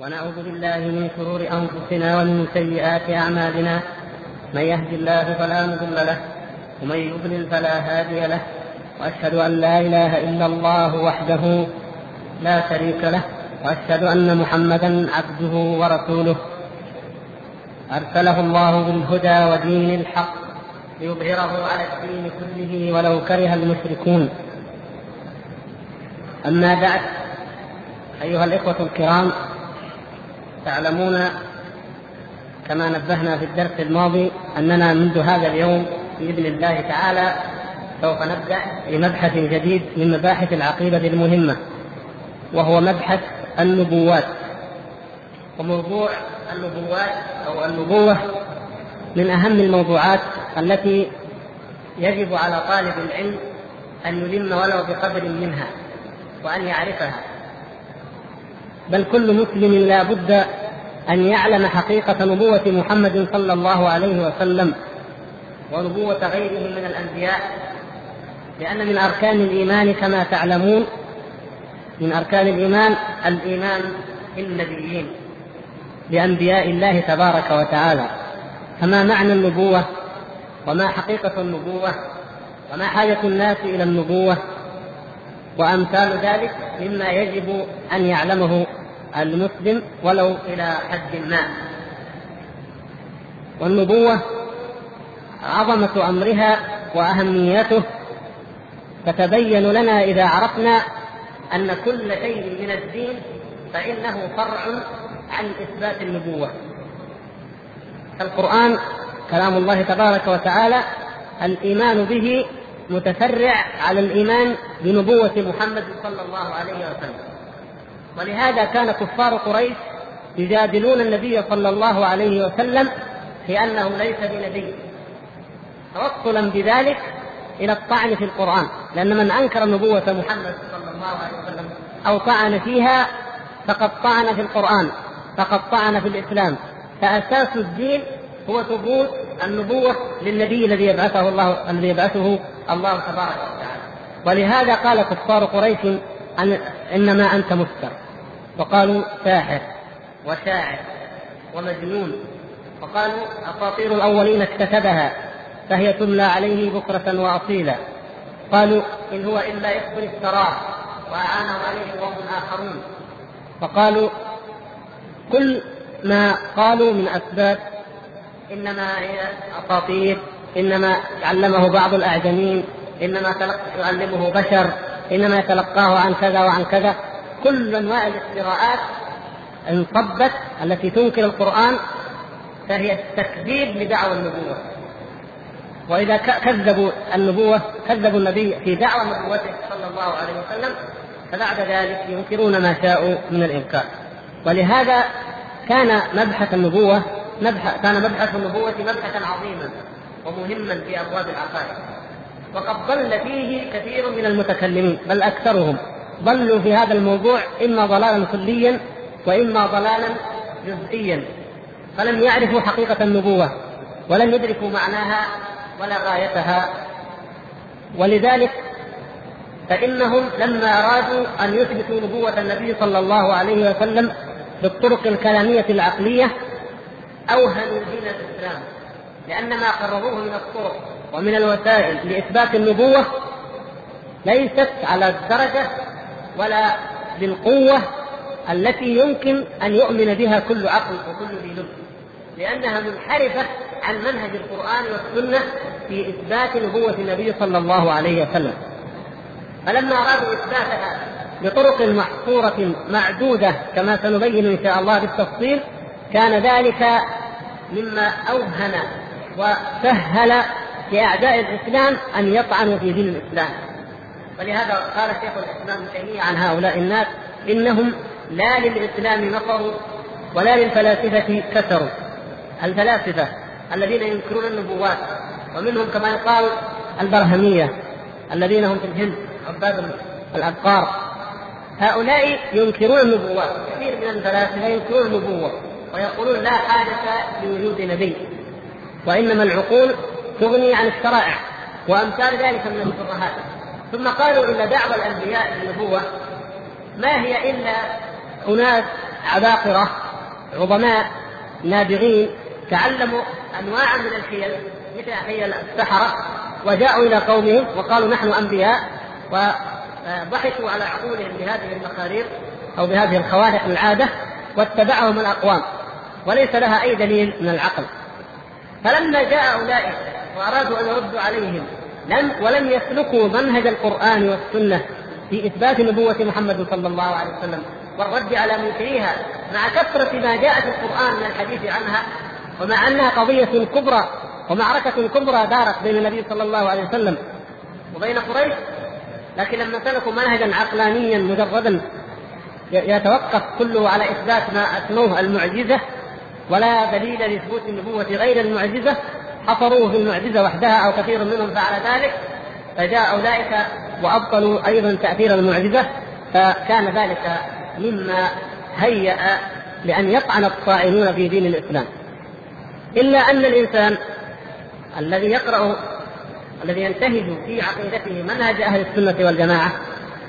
ونعوذ بالله من شرور أنفسنا ومن سيئات أعمالنا. من يهد الله فلا مضل له ومن يضلل فلا هادي له. وأشهد أن لا إله إلا الله وحده لا شريك له وأشهد أن محمدا عبده ورسوله. أرسله الله بالهدى ودين الحق ليظهره على الدين كله ولو كره المشركون. أما بعد أيها الإخوة الكرام تعلمون كما نبهنا في الدرس الماضي أننا منذ هذا اليوم بإذن الله تعالى سوف نبدأ بمبحث جديد من مباحث العقيدة المهمة وهو مبحث النبوات. وموضوع النبوات أو النبوة من أهم الموضوعات التي يجب على طالب العلم أن يلم ولو بقدر منها وأن يعرفها. بل كل مسلم لا بد أن يعلم حقيقة نبوة محمد صلى الله عليه وسلم ونبوة غيره من الأنبياء لأن من أركان الإيمان كما تعلمون من أركان الإيمان الإيمان بالنبيين بأنبياء الله تبارك وتعالى. فما معنى النبوة؟ وما حقيقة النبوة؟ وما حاجة الناس إلى النبوة؟ وأمثال ذلك مما يجب أن يعلمه المسلم ولو إلى حد ما. والنبوة عظمة أمرها وأهميته. تتبين لنا إذا عرفنا أن كل شيء من الدين فإنه فرع عن إثبات النبوة. القرآن كلام الله تبارك وتعالى الإيمان به متفرع على الإيمان بنبوة محمد صلى الله عليه وسلم. ولهذا كان كفار قريش يجادلون النبي صلى الله عليه وسلم في انه ليس بنبي. توصلا بذلك إلى الطعن في القرآن. لأن من أنكر نبوة محمد صلى الله عليه وسلم أو طعن فيها فقد طعن في القرآن فقد طعن في الإسلام. فأساس الدين هو ثبوت النبوة للنبي الذي يبعثه الله الذي يبعثه الله تبارك وتعالى. ولهذا قال كفار قريش أن إنما أنت مفتر. وقالوا ساحر وشاعر ومجنون. وقالوا أساطير الأولين اكتسبها فهي تملى عليه بكرة وأصيلا. قالوا إن هو إلا إفك افتراه وأعانه عليه قوم آخرون. فقالوا كل ما قالوا من أسباب إنما هي أساطير إنما علمه بعض الأعجمين إنما يعلمه بشر. إنما يتلقاه عن كذا وعن كذا. كل أنواع الافتراءات انصبت التي تنكر القرآن فهي تكذيب لدعوى النبوة. وإذا كذبوا النبوة كذبوا النبي في دعوى نبوته صلى الله عليه وسلم فبعد ذلك ينكرون ما شاءوا من الإنكار. ولهذا كان مبحث النبوة مبحث كان مبحث النبوة مبحثا عظيما ومهما في أبواب العقائد وقد ضل فيه كثير من المتكلمين بل أكثرهم. ضلوا في هذا الموضوع إما ضلالا كليا وإما ضلالا جزئيا. فلم يعرفوا حقيقة النبوة ولم يدركوا معناها ولا غايتها. ولذلك فإنهم لما أرادوا أن يثبتوا نبوة النبي صلى الله عليه وسلم بالطرق الكلامية العقلية أوهنوا دين الإسلام لأن ما قرروه من الطرق ومن الوسائل لإثبات النبوة ليست على الدرجة ولا بالقوة التي يمكن أن يؤمن بها كل عقل وكل ذي لب لأنها منحرفة عن منهج القرآن والسنة في إثبات نبوة النبي صلى الله عليه وسلم. فلما أرادوا إثباتها بطرق محصورة معدودة كما سنبين إن شاء الله بالتفصيل كان ذلك مما أوهن وسهل لأعداء الإسلام أن يطعنوا في دين الإسلام. ولهذا قال شيخ الإسلام ابن عن هؤلاء الناس إنهم لا للإسلام نصروا ولا للفلاسفة كسروا الفلاسفة الذين ينكرون النبوات ومنهم كما يقال البرهمية الذين هم في الهند عباد الأبقار. هؤلاء ينكرون النبوات كثير من الفلاسفة ينكرون النبوة ويقولون لا حاجة لوجود نبي. وإنما العقول تغني عن الشرائع وأمثال ذلك من الشبهات ثم قالوا إن دعوى الأنبياء بالنبوة ما هي إلا أناس عباقرة عظماء نابغين تعلموا أنواعا من الحيل مثل حيل السحرة وجاءوا إلى قومهم وقالوا نحن أنبياء وضحكوا على عقولهم بهذه المخارير أو بهذه الخوارق العادة واتبعهم الأقوام وليس لها أي دليل من العقل. فلما جاء أولئك وأرادوا أن يردوا عليهم. لم ولم يسلكوا منهج القرآن والسنة في إثبات نبوة محمد صلى الله عليه وسلم. والرد على منكريها مع كثرة ما جاء في القرآن من الحديث عنها ومع أنها قضية كبرى ومعركة كبرى دارت بين النبي صلى الله عليه وسلم وبين قريش. لكن لما سلكوا منهجا عقلانيا مجردا يتوقف كله على إثبات ما أسموه المعجزة ولا دليل لاثبوت النبوة غير المعجزة. حصروه في المعجزة وحدها أو كثير منهم فعل ذلك فجاء أولئك وأبطلوا أيضا تأثير المعجزة فكان ذلك مما هيأ لأن يطعن الطاعنون في دين الإسلام. إلا أن الإنسان الذي يقرأ الذي ينتهج في عقيدته منهج أهل السنة والجماعة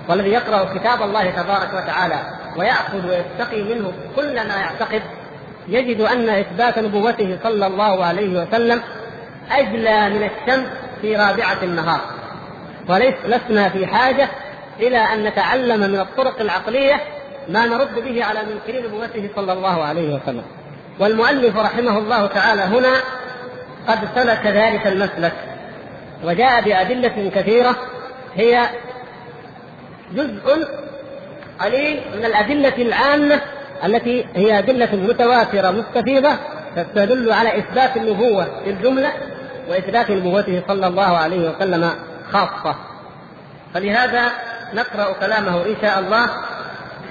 والذي يقرأ كتاب الله تبارك وتعالى ويأخذ ويستقي منه كل ما يعتقد يجد أن إثبات نبوته صلى الله عليه وسلم أجلى من الشمس في رابعة النهار. وليس لسنا في حاجة إلى أن نتعلم من الطرق العقلية ما نرد به على منكري نبوته صلى الله عليه وسلم. والمؤلف رحمه الله تعالى هنا قد سلك ذلك المسلك. وجاء بأدلة كثيرة هي جزء قليل من الأدلة العامة التي هي أدلة متواترة مستفيضة تدل على إثبات النبوة في الجملة وإثبات نبوته صلى الله عليه وسلم خاصة فلهذا نقرأ كلامه إن شاء الله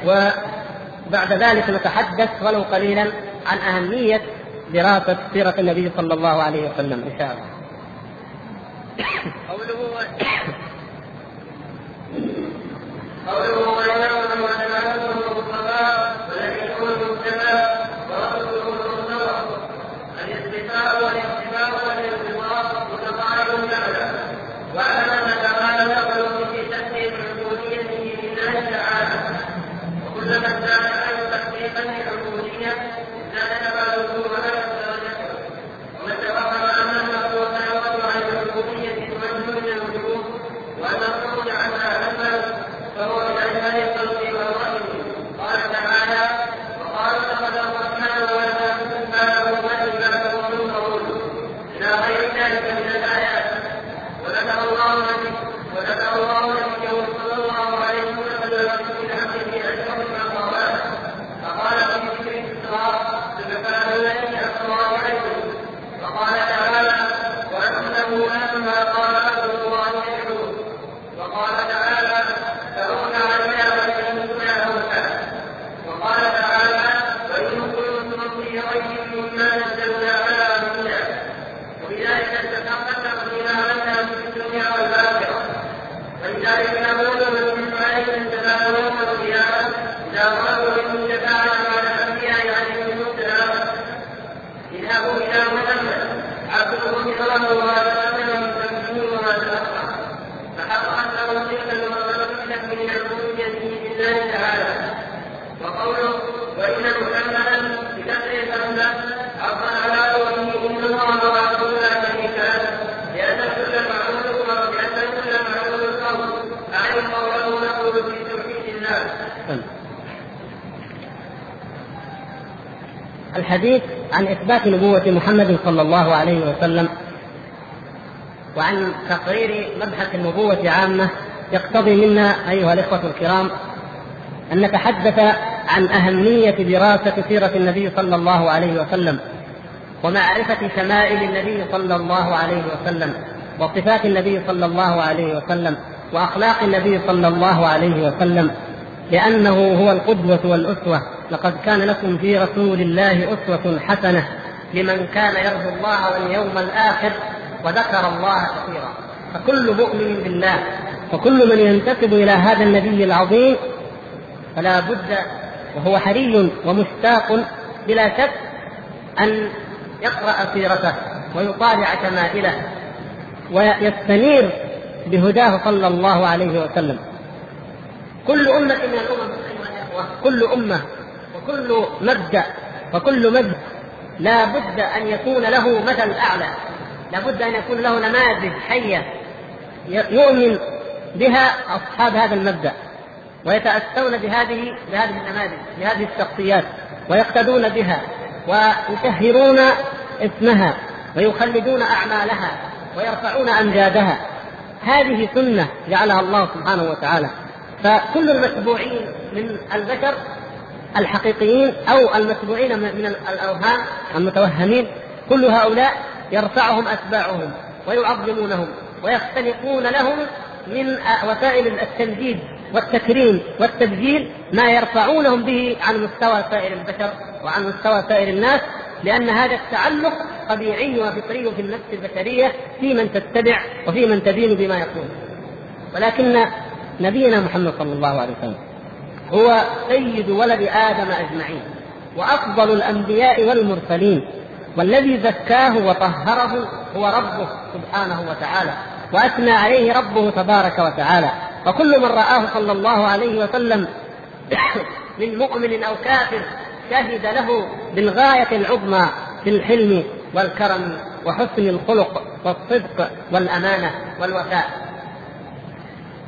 وبعد ذلك نتحدث ولو قليلا عن أهمية دراسة سيرة النبي صلى الله عليه وسلم إن شاء الله. قوله قوله الحديث عن إثبات نبوة محمد صلى الله عليه وسلم وعن تقرير مبحث النبوة عامة يقتضي منا أيها الإخوة الكرام أن نتحدث عن أهمية دراسة سيرة النبي صلى الله عليه وسلم ومعرفة شمائل النبي صلى الله عليه وسلم وصفات النبي صلى الله عليه وسلم وأخلاق النبي صلى الله عليه وسلم لأنه هو القدوة والأسوة لقد كان لكم في رسول الله أسوة حسنة لمن كان يرجو الله واليوم الآخر وذكر الله كثيرا. فكل مؤمن بالله وكل من ينتسب إلى هذا النبي العظيم فلا بد وهو حري ومشتاق بلا شك أن يقرأ سيرته ويطالع شمائله ويستنير بهداه صلى الله عليه وسلم. كل أمة من الأمم أيها الإخوة كل أمة وكل مبدأ وكل مبدأ لا بد أن يكون له مثل أعلى. لا بد أن يكون له نماذج حية يؤمن بها أصحاب هذا المبدأ ويتأسون بهذه بهذه النماذج بهذه الشخصيات ويقتدون بها ويشهرون اسمها ويخلدون أعمالها ويرفعون أمجادها. هذه سنة جعلها الله سبحانه وتعالى. فكل المتبوعين من البشر الحقيقيين أو المتبوعين من الأوهام المتوهمين. كل هؤلاء يرفعهم أتباعهم ويعظمونهم ويختلقون لهم من وسائل التمجيد والتكريم والتبجيل ما يرفعونهم به عن مستوى سائر البشر وعن مستوى سائر الناس لأن هذا التعلق طبيعي وفطري في النفس البشرية في من تتبع وفي من تدين بما يقول. ولكن نبينا محمد صلى الله عليه وسلم هو سيد ولد آدم أجمعين وأفضل الأنبياء والمرسلين والذي زكاه وطهره هو ربه سبحانه وتعالى وأثنى عليه ربه تبارك وتعالى وكل من رآه صلى الله عليه وسلم من مؤمن أو كافر شهد له بالغاية العظمى في الحلم والكرم وحسن الخلق والصدق والأمانة والوفاء.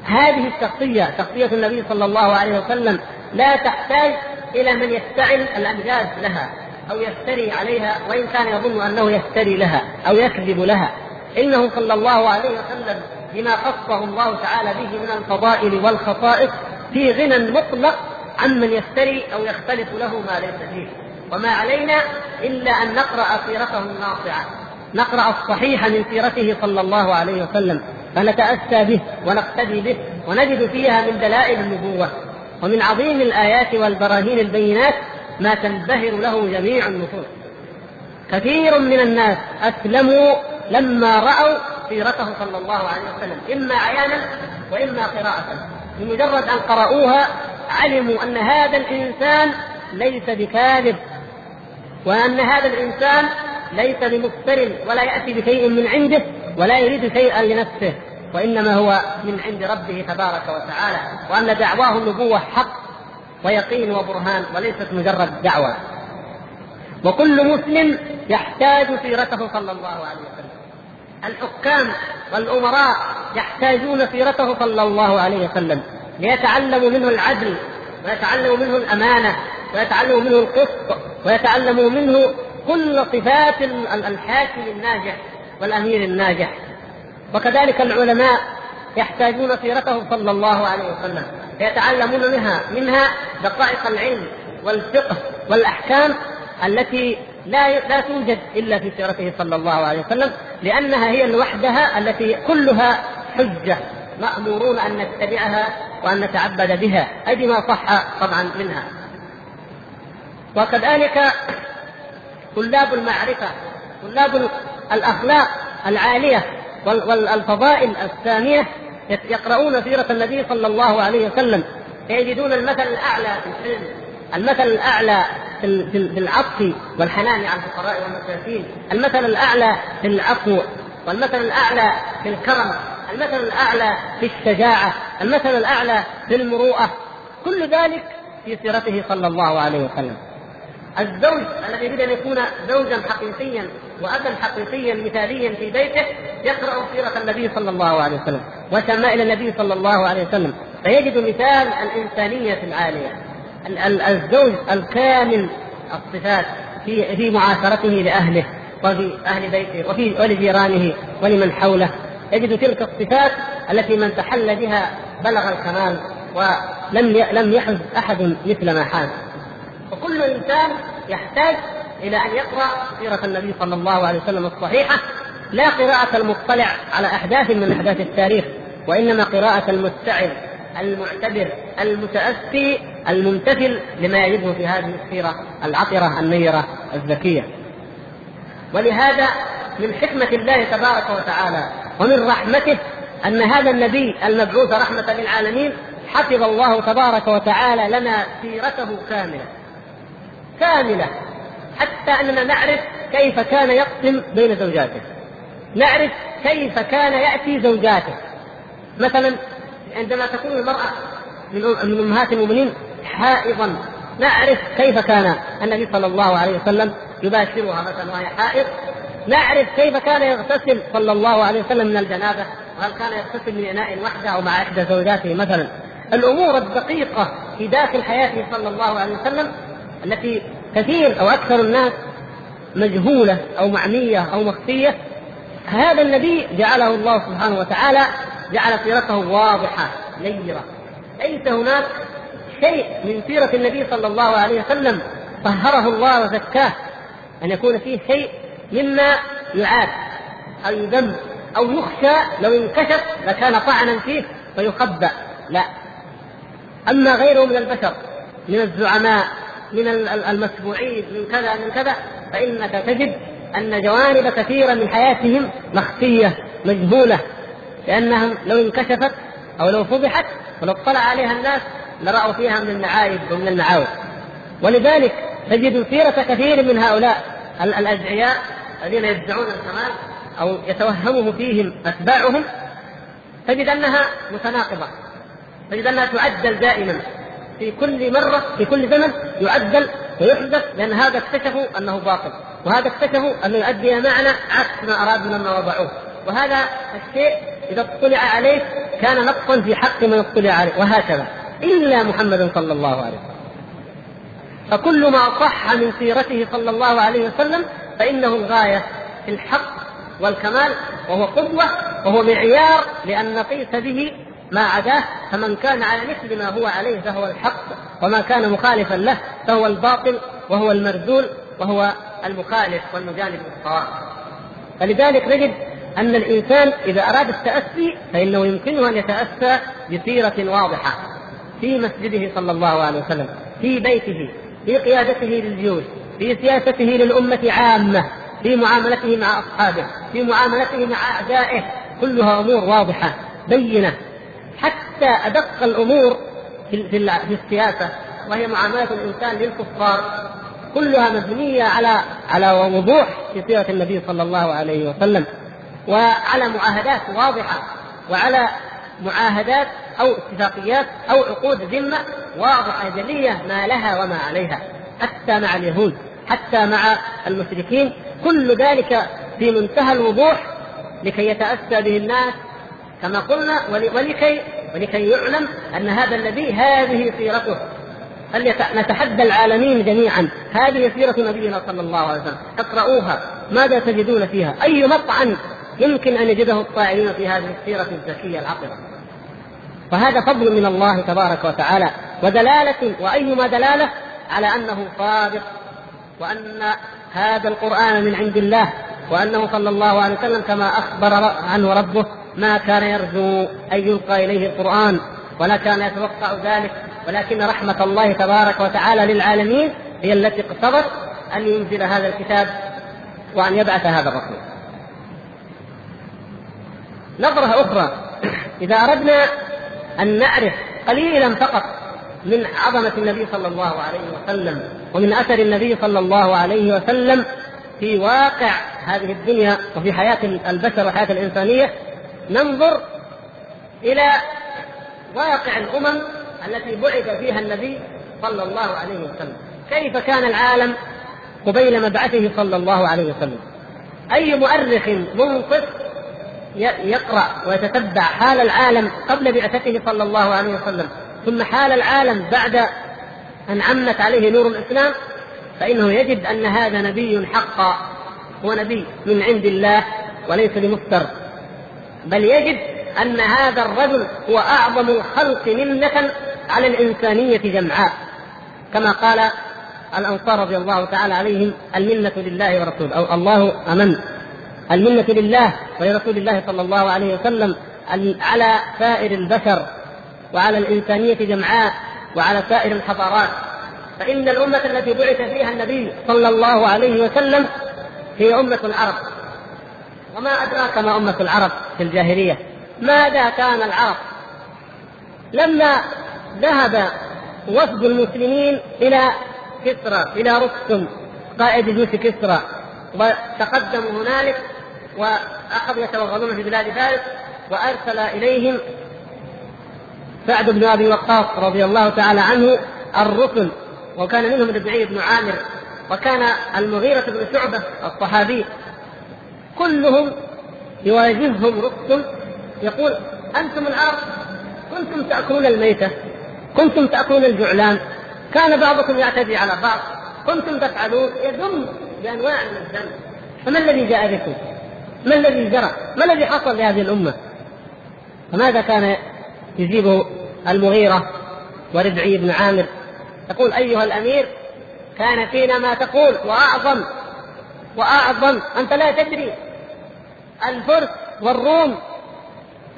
هذه الشخصية شخصية النبي صلى الله عليه وسلم لا تحتاج إلى من يفتعل الأمجاد لها أو يفتري عليها وإن كان يظن أنه يفتري لها أو يكذب لها. إنه صلى الله عليه وسلم بما خصه الله تعالى به من الفضائل والخصائص في غنى مطلق عمن يفتري أو يختلف له ما ليس فيه. وما علينا إلا أن نقرأ سيرته الناصعة. نقرأ الصحيح من سيرته صلى الله عليه وسلم. فنتأسى به ونقتدي به ونجد فيها من دلائل النبوة ومن عظيم الآيات والبراهين البينات ما تنبهر له جميع النفوس. كثير من الناس أسلموا لما رأوا سيرته صلى الله عليه وسلم إما عيانا وإما قراءة. بمجرد أن قرأوها علموا أن هذا الإنسان ليس بكاذب وأن هذا الإنسان ليس بمفتر ولا يأتي بشيء من عنده ولا يريد شيئا لنفسه وإنما هو من عند ربه تبارك وتعالى. وأن دعواه النبوة حق ويقين وبرهان وليست مجرد دعوة. وكل مسلم يحتاج سيرته صلى الله عليه وسلم. الحكام والأمراء يحتاجون سيرته صلى الله عليه وسلم ليتعلموا منه العدل ويتعلموا منه الأمانة ويتعلموا منه القسط ويتعلموا منه كل صفات الحاكم الناجح. والأمير الناجح. وكذلك العلماء يحتاجون سيرته صلى الله عليه وسلم يتعلمون منها منها دقائق العلم والفقه والأحكام التي لا لا توجد إلا في سيرته صلى الله عليه وسلم لأنها هي لوحدها التي كلها حجة مأمورون أن نتبعها وأن نتعبد بها أي بما صح طبعا منها. وكذلك طلاب المعرفة طلاب الأخلاق العالية والفضائل الساميه يقرؤون سيرة النبي صلى الله عليه وسلم فيجدون المثل الأعلى في العلم المثل الأعلى في العطف والحنان على الفقراء والمساكين المثل الأعلى في العفو والمثل الأعلى في الكرم المثل الأعلى في الشجاعة المثل الأعلى في المروءة كل ذلك في سيرته صلى الله عليه وسلم. الزوج الذي يريد أن يكون زوجا حقيقيا وابا حقيقيا مثاليا في بيته يقرأ سيرة النبي صلى الله عليه وسلم وشمائل النبي صلى الله عليه وسلم. فيجد مثال الإنسانية العالية. الزوج الكامل الصفات في في معاشرته لأهله وفي أهل بيته وفي ولجيرانه ولمن حوله. يجد تلك الصفات التي من تحل بها بلغ الكمال ولم لم يحز أحد مثل ما حاز. وكل انسان يحتاج إلى أن يقرأ سيرة النبي صلى الله عليه وسلم الصحيحة لا قراءة المطلع على أحداث من أحداث التاريخ وإنما قراءة المستعر المعتبر المتأسي الممتثل لما يجده في هذه السيرة العطرة النيرة الذكية ولهذا من حكمة الله تبارك وتعالى ومن رحمته أن هذا النبي المبعوث رحمة للعالمين حفظ الله تبارك وتعالى لنا سيرته كاملة. كاملة حتى أننا نعرف كيف كان يقسم بين زوجاته. نعرف كيف كان يأتي زوجاته. مثلا عندما تكون المرأة من أمهات المؤمنين حائضا نعرف كيف كان النبي صلى الله عليه وسلم يباشرها مثلا وهي حائض نعرف كيف كان يغتسل صلى الله عليه وسلم من الجنابة وهل كان يغتسل من إناء وحده أو مع إحدى زوجاته مثلا. الأمور الدقيقة في داخل حياته صلى الله عليه وسلم التي كثير أو أكثر الناس مجهولة أو معميه أو مخفية. هذا النبي جعله الله سبحانه وتعالى جعل سيرته واضحة نيرة. ليس هناك شيء من سيرة النبي صلى الله عليه وسلم طهره الله وزكاه أن يكون فيه شيء مما يعاد أو يذم أو يخشى لو انكشف لكان طعنا فيه فيخبأ. لا. أما غيره من البشر من الزعماء من المتبوعين من كذا من كذا فإنك تجد أن جوانب كثيرة من حياتهم مخفية مجهوله لأنهم لو انكشفت أو لو فضحت ولو اطلع عليها الناس لرأوا فيها من المعايب ومن المعاوج ولذلك تجد سيرة كثير من هؤلاء الأدعياء الذين يدعون الكمال أو يتوهمه فيهم أتباعهم تجد أنها متناقضة تجد أنها تعدل دائما. في كل مرة في كل زمن يعدل ويحدث لأن هذا اكتشفوا أنه باطل. وهذا اكتشفوا أنه يؤدي معنى عكس ما أرادوا لما وضعوه. وهذا الشيء إذا اطلع عليه كان نقصا في حق من اطلع عليه. وهكذا. إلا محمد صلى الله عليه وسلم. فكل ما صح من سيرته صلى الله عليه وسلم فإنه الغاية في الحق والكمال وهو قدوة وهو معيار لأن نقيس به ما عداه فمن كان على مثل ما هو عليه فهو الحق وما كان مخالفا له فهو الباطل وهو المرذول وهو المخالف والمجانب للصواب فلذلك نجد أن الإنسان إذا أراد التأسي فإنه يمكنه أن يتأسى بسيرة واضحة في مسجده صلى الله عليه وسلم في بيته في قيادته للجيوش في سياسته للأمة عامة في معاملته مع أصحابه في معاملته مع أعدائه كلها أمور واضحة بينة. حتى أدق الأمور في, في, السياسة وهي معاملة الإنسان للكفار. كلها مبنية على على وضوح في سيرة النبي صلى الله عليه وسلم. وعلى معاهدات واضحة وعلى معاهدات أو اتفاقيات أو عقود ذمة واضحة جلية ما لها وما عليها حتى مع اليهود حتى مع المشركين. كل ذلك في منتهى الوضوح لكي يتأسى به الناس كما قلنا ولكي ولكي يعلم أن هذا النبي هذه سيرته. نتحدى العالمين جميعا. هذه سيرة نبينا صلى الله عليه وسلم. اقرؤوها. ماذا تجدون فيها؟ أي مطعن يمكن أن يجده الطائعين في هذه السيرة الزكية العطرة وهذا فضل من الله تبارك وتعالى. ودلالة وأيما دلالة؟ على أنه صادق وأن هذا القرآن من عند الله وأنه صلى الله عليه وسلم كما أخبر عنه ربه ما كان يرجو أن يلقى إليه القرآن ولا كان يتوقع ذلك. ولكن رحمة الله تبارك وتعالى للعالمين هي التي اقتضت أن ينزل هذا الكتاب وأن يبعث هذا الرسول. نظرة أخرى إذا أردنا أن نعرف قليلا فقط من عظمة النبي صلى الله عليه وسلم ومن أثر النبي صلى الله عليه وسلم في واقع هذه الدنيا وفي حياة البشر وحياة الإنسانية ننظر إلى واقع الأمم التي بعث فيها النبي صلى الله عليه وسلم. كيف كان العالم قبيل مبعثه صلى الله عليه وسلم؟ أي مؤرخ منصف يقرأ ويتتبع حال العالم قبل بعثته صلى الله عليه وسلم ثم حال العالم بعد أن عمت عليه نور الإسلام فإنه يجد أن هذا نبي حقا هو نبي من عند الله وليس بمفتر بل يجد أن هذا الرجل هو أعظم الخلق منة على الإنسانية جمعاء. كما قال الأنصار رضي الله تعالى عليهم المنة لله ورسوله أو الله أمن. المنة لله ولرسول الله صلى الله عليه وسلم على سائر البشر وعلى الإنسانية جمعاء وعلى سائر الحضارات. فإن الأمة التي بعث فيها النبي صلى الله عليه وسلم هي أمة العرب. وما أدراك ما أمة العرب في الجاهلية. ماذا كان العرب لما ذهب وفد المسلمين إلى كسرى إلى رستم قائد جيوش كسرى وتقدموا هنالك وأخذوا يتوغلون في بلاد فارس وأرسل إليهم سعد بن أبي وقاص رضي الله تعالى عنه الرسل وكان منهم ربعي بن عامر وكان المغيرة بن شعبة الصحابي كلهم يواجههم رسل يقول أنتم العرب كنتم تأكلون الميتة كنتم تأكلون الجعلان. كان بعضكم يعتدي على بعض. كنتم تفعلون. يذم بأنواع من الذنب. فما الذي جاء بكم؟ ما الذي جرى؟ ما الذي حصل لهذه الأمة؟ فماذا كان يجيبه المغيرة وربعي بن عامر؟ يقول أيها الأمير كان فينا ما تقول وأعظم وأعظم أنت لا تدري. الفرس والروم.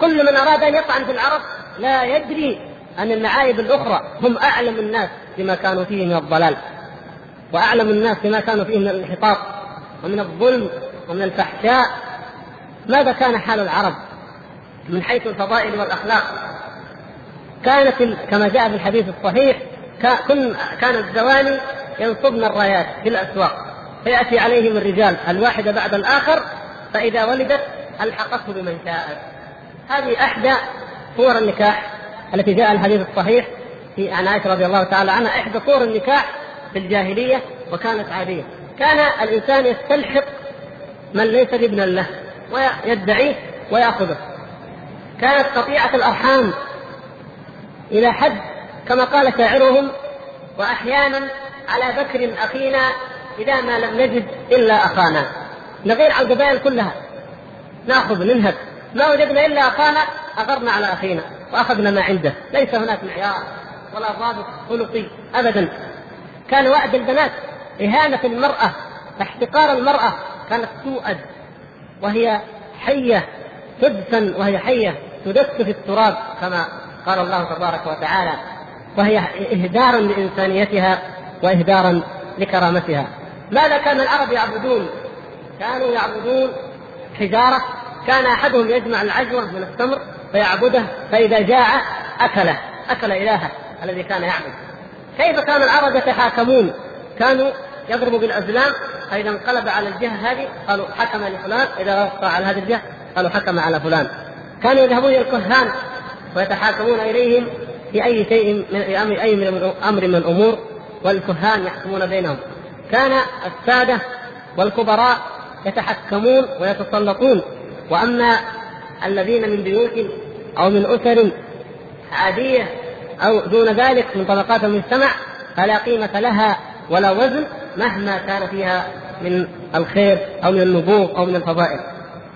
كل من أراد أن يطعن في العرب لا يدري أن المعايب الأخرى هم أعلم الناس بما كانوا فيه من الضلال وأعلم الناس بما كانوا فيه من الانحطاط ومن الظلم ومن الفحشاء. ماذا كان حال العرب من حيث الفضائل والأخلاق؟ كانت كما جاء في الحديث الصحيح كان الزواني ينصبن الرايات في الأسواق فيأتي عليهم الرجال الواحد بعد الآخر فإذا ولدت ألحقته بمن شاءت هذه إحدى صور النكاح التي جاء الحديث الصحيح في عن عائشة رضي الله تعالى عنها. إحدى صور النكاح في الجاهلية وكانت عادية. كان الإنسان يستلحق من ليس ابنا له ويدعيه ويأخذه. كانت قطيعة الأرحام إلى حد كما قال شاعرهم وأحيانا على بكر أخينا إذا ما لم نجد إلا أخانا. نغير على القبائل كلها. ناخذ ننهب ما وجدنا إلا اخانا اغرنا على أخينا وأخذنا ما عنده. ليس هناك معيار ولا ضابط خلقي ابدا. كان وعد البنات إهانة المرأة احتقار المرأة كانت تؤد وهي حية تدفن وهي حية تدس في التراب كما قال الله تبارك وتعالى. وهي اهدارا لإنسانيتها واهدارا لكرامتها. ماذا كان العرب يعبدون؟ كانوا يعبدون حجارة كان أحدهم يجمع العجوة من التمر فيعبده فإذا جاع أكله أكل إلهه الذي كان يعبد. كيف كان العرب يتحاكمون؟ كانوا يضربوا بالأزلام فإذا انقلب على الجهة هذه قالوا حكم لفلان إذا وقع على هذه الجهة قالوا حكم على فلان. كانوا يذهبون إلى الكهان ويتحاكمون إليهم في أي شيء من أي من أمر من الأمور والكهان يحكمون بينهم. كان السادة والكبراء يتحكمون ويتسلطون. وأما الذين من بيوت أو من أسر عادية أو دون ذلك من طبقات المجتمع فلا قيمة لها ولا وزن مهما كان فيها من الخير أو من النبوغ أو من الفضائل.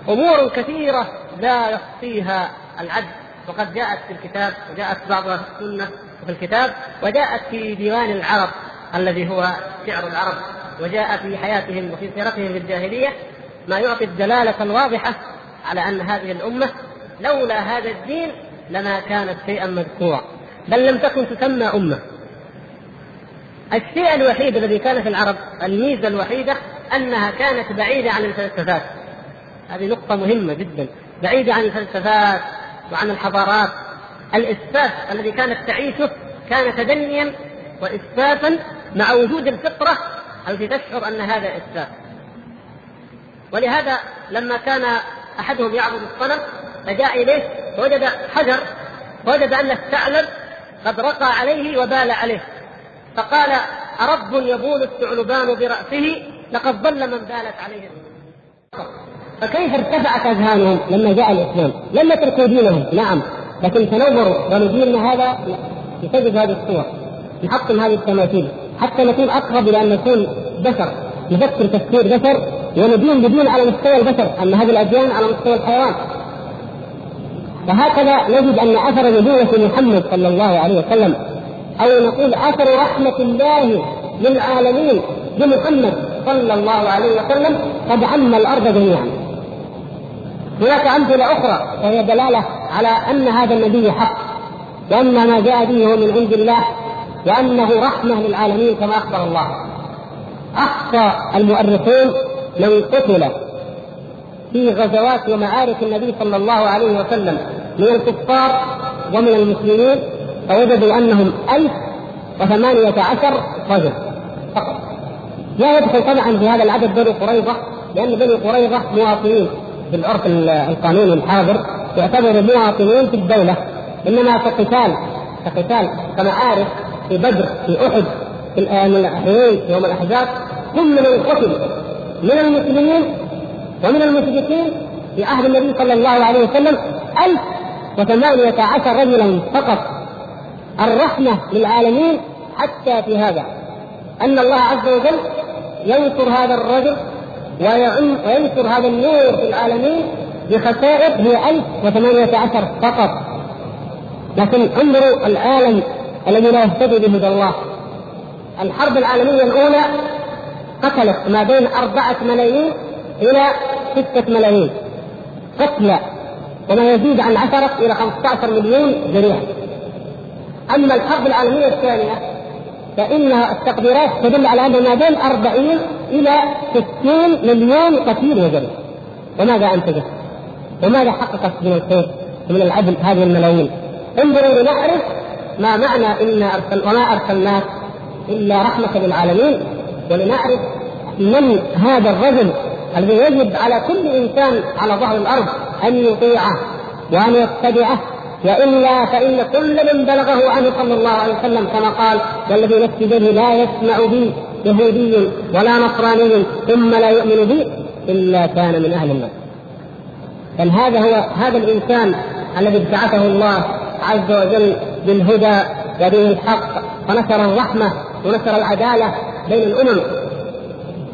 أمور كثيرة لا يحصيها العد وقد جاءت في الكتاب وجاءت بعضها في السنة وفي الكتاب وجاءت في ديوان العرب الذي هو شعر العرب. وجاء في حياتهم وفي سيرتهم في الجاهلية ما يعطي الدلالة الواضحة على أن هذه الأمة لولا هذا الدين لما كانت شيئا مذكورا بل لم تكن تسمى أمة. الشيء الوحيد الذي كان في العرب الميزة الوحيدة أنها كانت بعيدة عن الفلسفات. هذه نقطة مهمة جدا. بعيدة عن الفلسفات وعن الحضارات. الإسفاف الذي كانت تعيشه كان تدنيا وإسفافا مع وجود الفطرة التي تشعر أن هذا اسفاف ولهذا لما كان أحدهم يعبد الصنم فجاء إليه فوجد حجر فوجد أن الثعلب قد رقى عليه وبال عليه. فقال أرب يبول الثعلبان برأسه؟ لقد ضل من بالت عليه. فكيف ارتفعت أذهانهم لما جاء الإسلام؟ لم يتركوا دينهم. نعم. لكن تنوروا قالوا ديننا هذا يسجد هذه الصور. نحطم هذه التماثيل. حتى نكون أقرب إلى أن نكون بشر نفكر تفكير بشر وندين بدين على مستوى البشر أما هذه الأديان على مستوى الحيوان وهكذا نجد أن أثر نبوة محمد صلى الله عليه وسلم أو نقول أثر رحمة الله للعالمين بمحمد صلى الله عليه وسلم قد عم الأرض جميعا. هناك أمثلة أخرى وهي دلالة على أن هذا النبي حق وأن ما جاء به هو من عند الله وانه رحمة للعالمين كما أخبر الله. احصى المؤرخون من قتل في غزوات ومعارك النبي صلى الله عليه وسلم من الكفار ومن المسلمين فوجدوا أنهم ألف وثمانية عشر رجل فقط. لا يدخل طبعا في هذا العدد بني قريظة لأن بني قريظة مواطنين بالعرف القانوني الحاضر يعتبروا مواطنين في الدولة إنما كقتال كقتال كمعارك في بدر في أحد في الحين يوم الأحزاب كل من قتل من المسلمين ومن المشركين في عهد النبي صلى الله عليه وسلم 1018 رجلا فقط. الرحمة للعالمين حتى في هذا أن الله عز وجل ينصر هذا الرجل وينصر هذا النور في العالمين بخسائر هي 1018 فقط. لكن انظروا العالم الذي لا يهتدي بهدى الله الحرب العالمية الأولى قتلت ما بين أربعة ملايين إلى ستة ملايين قتلى وما يزيد عن عشرة إلى 15 مليون جريح أما الحرب العالمية الثانية فإن التقديرات تدل على أن ما بين 40 إلى 60 مليون قتيل وجريح وماذا أنتجت؟ وماذا حققت من الخير ومن العدل هذه الملايين؟ انظروا لنعرف ما معنى إن أرسل وما أرسلناك إلا رحمة للعالمين ولنعرف من هذا الرجل الذي يجب على كل إنسان على ظهر الأرض أن يطيعه وأن يتبعه وإلا فإن كل من بلغه عنه صلى الله عليه وسلم كما قال والذي نفسي به لا يسمع بي يهودي ولا نصراني ثم لا يؤمن بي إلا كان من أهل النار. بل هذا هو هذا الإنسان الذي ابتعثه الله عز وجل بالهدى ودين الحق ونشر الرحمة ونشر العدالة بين الأمم.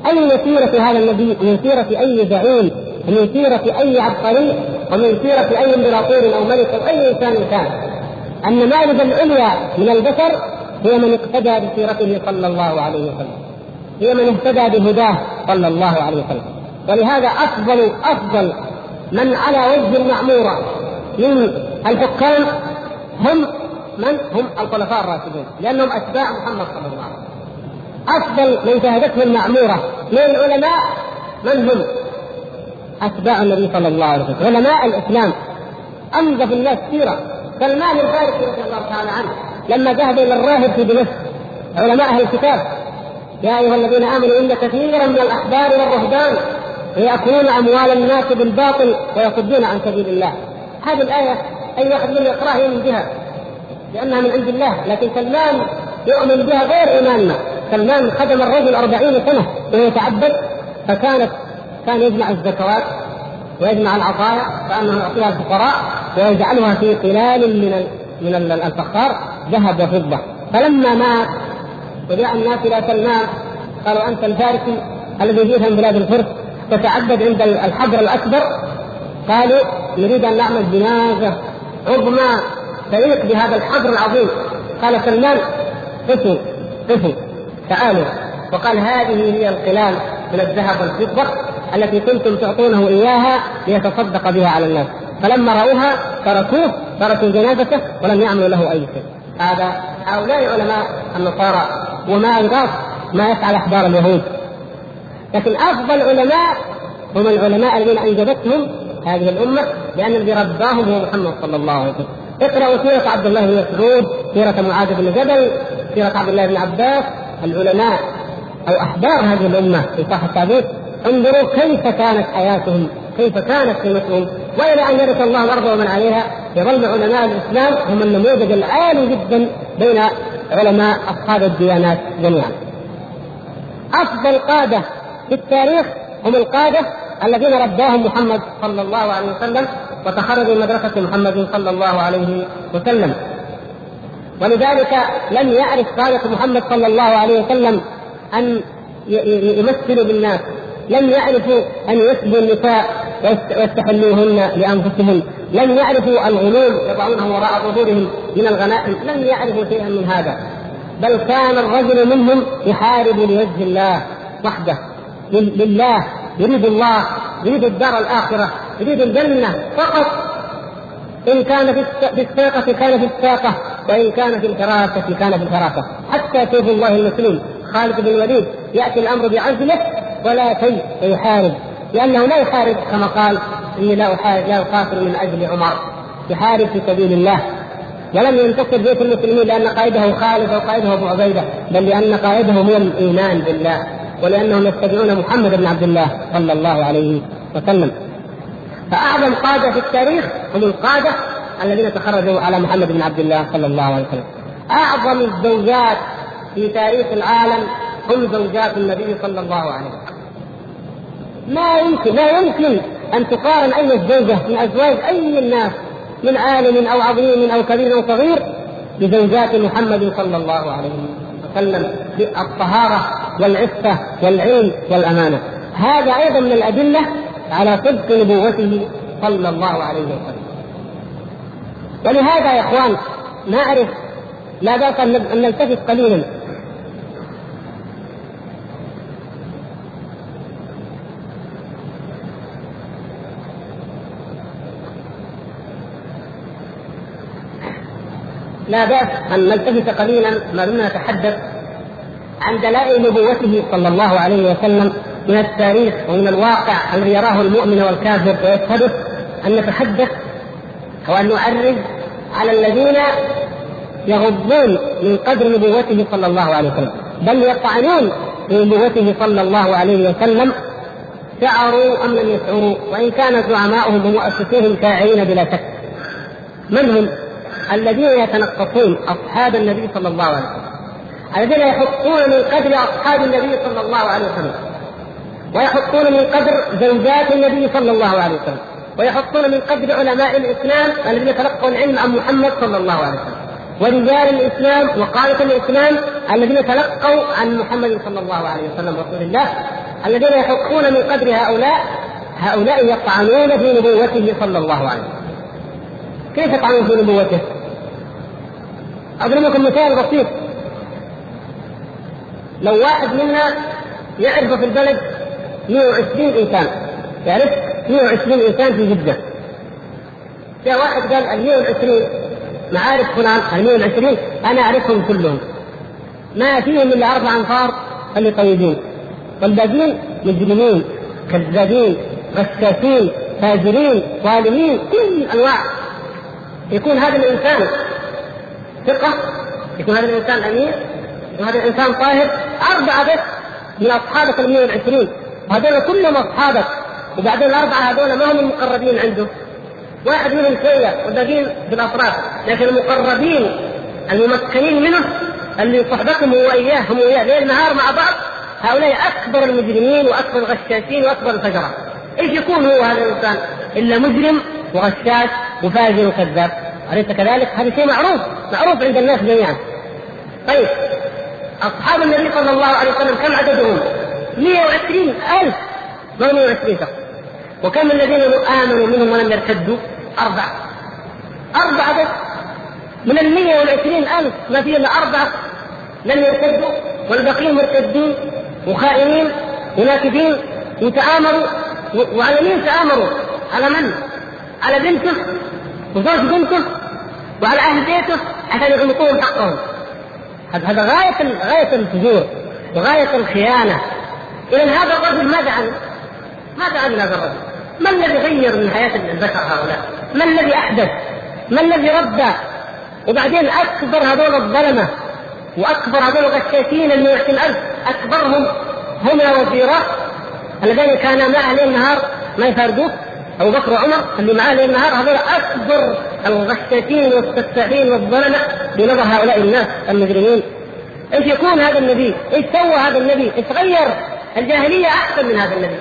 أي سيرة هذا النبي؟ من سيرة أي زعيم؟ ومن سيرة أي عبقري؟ ومن سيرة أي امبراطور أو ملك أو أي إنسان كان. النماذج العليا من البشر هي من اقتدى بسيرته صلى الله عليه وسلم. هي من اهتدى بهداه صلى الله عليه وسلم. ولهذا أفضل أفضل من على وجه المعمورة من الحكام هم من؟ هم الخلفاء الراشدون لأنهم أتباع محمد صلى الله عليه وسلم. أفضل من شهدته المعموره من العلماء من هم؟ أتباع النبي صلى الله عليه وسلم علماء الإسلام. انظف الناس سيرة. سلمان الفارسي رضي الله تعالى عنه لما ذهب إلى الراهب في دمشق علماء أهل الكتاب يا أيها الذين آمنوا إن كثيرا من الأحبار والرهبان يأكلون أموال الناس بالباطل ويصدون عن سبيل الله. هذه الآية أي واحد منهم يقرأها يؤمن بها. لأنها من عند الله. لكن سلمان يؤمن بها غير ايماننا سلمان خدم الرجل أربعين سنة وهو يتعبد فكانت كان يجمع الزكوات ويجمع العطايا كأنه يعطيها الفقراء ويجعلها في قلال من من الفخار ذهب وفضة. فلما مات وجاء الناس إلى سلمان قالوا أنت الفارسي الذي جئت من بلاد الفرس تتعبد عند الحجر الأكبر؟ قالوا نريد أن نعمل جنازة عظمى تليق بهذا الحجر العظيم. قال سلمان قفوا قفوا تعالوا. وقال هذه هي القلال من الذهب والفضة التي كنتم تعطونه إياها ليتصدق بها على الناس. فلما رأوها تركوه تركوا جنازته ولم يعملوا له أي شيء. هذا هؤلاء علماء النصارى وما يضاف ما يفعل أحبار اليهود. لكن أفضل علماء هم العلماء الذين أنجبتهم هذه الأمة لأن الذي رباهم هو محمد صلى الله عليه وسلم. اقرأوا سيرة عبد الله بن مسعود سيرة معاذ بن جبل سيرة عبد الله بن عباس. العلماء أو أحبار هذه الأمة في صح التابوت انظروا كيف كانت حياتهم كيف كانت قيمتهم. وإلى أن يرث الله الأرض ومن عليها يظل علماء الإسلام هم النموذج العالي جدا بين علماء أصحاب الديانات جميعا. أفضل قادة في التاريخ هم القادة الذين رباهم محمد صلى الله عليه وسلم وتخرجوا من مدرسة محمد صلى الله عليه وسلم. ولذلك لم يعرف قادة محمد صلى الله عليه وسلم أن يمثلوا بالناس. لم يعرفوا أن يسبوا النساء ويستحلوهن لأنفسهم. لم يعرفوا الغلول يضعونه وراء ظهورهم من الغنائم. لم يعرفوا شيئا من هذا. بل كان الرجل منهم يحارب لوجه الله وحده لله. يريد الله يريد الدار الآخرة يريد الجنة فقط. إن كان في الساقة كان في الساقة وإن كان في الفراسة كان في الفراسة. حتى سيف الله المسلم خالد بن الوليد يأتي الأمر بعزله ولا شيء فيحارب لأنه لا يحارب كما قال إني لا أحارب لا أقاتل من أجل عمر. يحارب في سبيل الله. ولم ينتصر بيت المسلمين لأن قائده خالد أو قائده أبو عبيدة بل لأن قائده هو الإيمان بالله. ولأنهم يتبعون محمد بن عبد الله صلى الله عليه وسلم. فأعظم قادة في التاريخ هم القادة الذين تخرجوا على محمد بن عبد الله صلى الله عليه وسلم. أعظم الزوجات في تاريخ العالم هم زوجات النبي صلى الله عليه وسلم. ما يمكن لا يمكن أن تقارن أي زوجة من أزواج أي الناس من عالم أو عظيم أو كبير أو صغير بزوجات محمد صلى الله عليه وسلم. بالطهارة والعفة والعلم والأمانة. هذا أيضا من الأدلة على صدق نبوته صلى الله عليه وسلم. ولهذا يا إخوان نعرف لا بأس أن نلتفت قليلا. لا بأس أن نلتفت قليلا ما دمنا نتحدث عن دلائل نبوته صلى الله عليه وسلم من التاريخ ومن الواقع الذي يراه المؤمن والكافر ويشهده أن نتحدث وأن نعرج على الذين يغضون من قدر نبوته صلى الله عليه وسلم بل يطعنون في نبوته صلى الله عليه وسلم شعروا أم لم يشعروا وإن كان زعماؤهم ومؤسسوهم شاعرين بلا شك من هم؟ الذين يتنقصون أصحاب النبي صلى الله عليه وسلم. الذين يحطون من قدر أصحاب النبي صلى الله عليه وسلم. ويحطون من قدر زوجات النبي صلى الله عليه وسلم. ويحطون من قدر علماء الإسلام الذين تلقوا العلم عن محمد صلى الله عليه وسلم. ورجال الإسلام وقادة الإسلام الذين تلقوا عن محمد صلى الله عليه وسلم رسول الله. الذين يحطون من قدر هؤلاء هؤلاء يطعنون في نبوته صلى الله عليه وسلم. كيف يطعنون في نبوته؟ أضرب لكم مثال بسيط. لو واحد منا يعرف في البلد 120 إنسان يعرف 120 إنسان في جدة. جاء واحد قال ال 120 معارف فلان ال 120 أنا أعرفهم كلهم. ما فيهم إلا أربع أنفار اللي طيبين. والباقيين مجرمين كذابين غشاشين فاجرين ظالمين كل الأنواع يكون هذا الإنسان ثقة يكون هذا الإنسان أمين يكون هذا الإنسان طاهر أربعة بس من أصحابك ال 120 وهذول كلهم أصحابك وبعدين الأربعة هذول ما هم المقربين عنده واحد منهم شوية والباقيين بالأطراف. لكن المقربين الممكنين منه اللي صحبتهم هو إياه هم وإياه ليل نهار مع بعض هؤلاء أكبر المجرمين وأكبر الغشاشين وأكبر الفجرة. إيش يكون هو هذا الإنسان؟ إلا مجرم وغشاش وفاجر وكذاب. أليس كذلك؟ هذا شيء معروف معروف عند الناس جميعا. طيب أصحاب النبي صلى الله عليه وسلم كم عددهم؟ 120 ألف ما 120 شخص وكم الذين آمنوا منهم ولم يرتدوا؟ أربعة أربعة بس من ال 120 ألف ما في إلا أربعة لم يرتدوا والباقيين مرتدين وخائنين وناكبين وتآمروا وعلى مين تآمروا؟ على من؟ على بنته وزوج بنته وعلى أهل بيته عشان يغلطوهم حقهم هذا غاية غاية الفجور وغاية الخيانة اذا هذا الرجل ماذا عمل؟ ماذا عمل هذا الرجل؟ ما الذي غير من حياة البشر هؤلاء؟ ما الذي أحدث؟ ما الذي ردى؟ وبعدين أكبر هذول الظلمة وأكبر هذول الغشاشين ال ألف أكبرهم هما وزيراه اللذين كانا معه ليل نهار ما يفارقوه أبو بكر وعمر اللي معاه ليل نهار هذول أكبر الغشاشين والسفاحين والظلمه بنظر هؤلاء الناس المجرمين. إيش يكون هذا النبي؟ إيش سوى هذا النبي؟ إيش غير؟ الجاهلية أحسن من هذا النبي.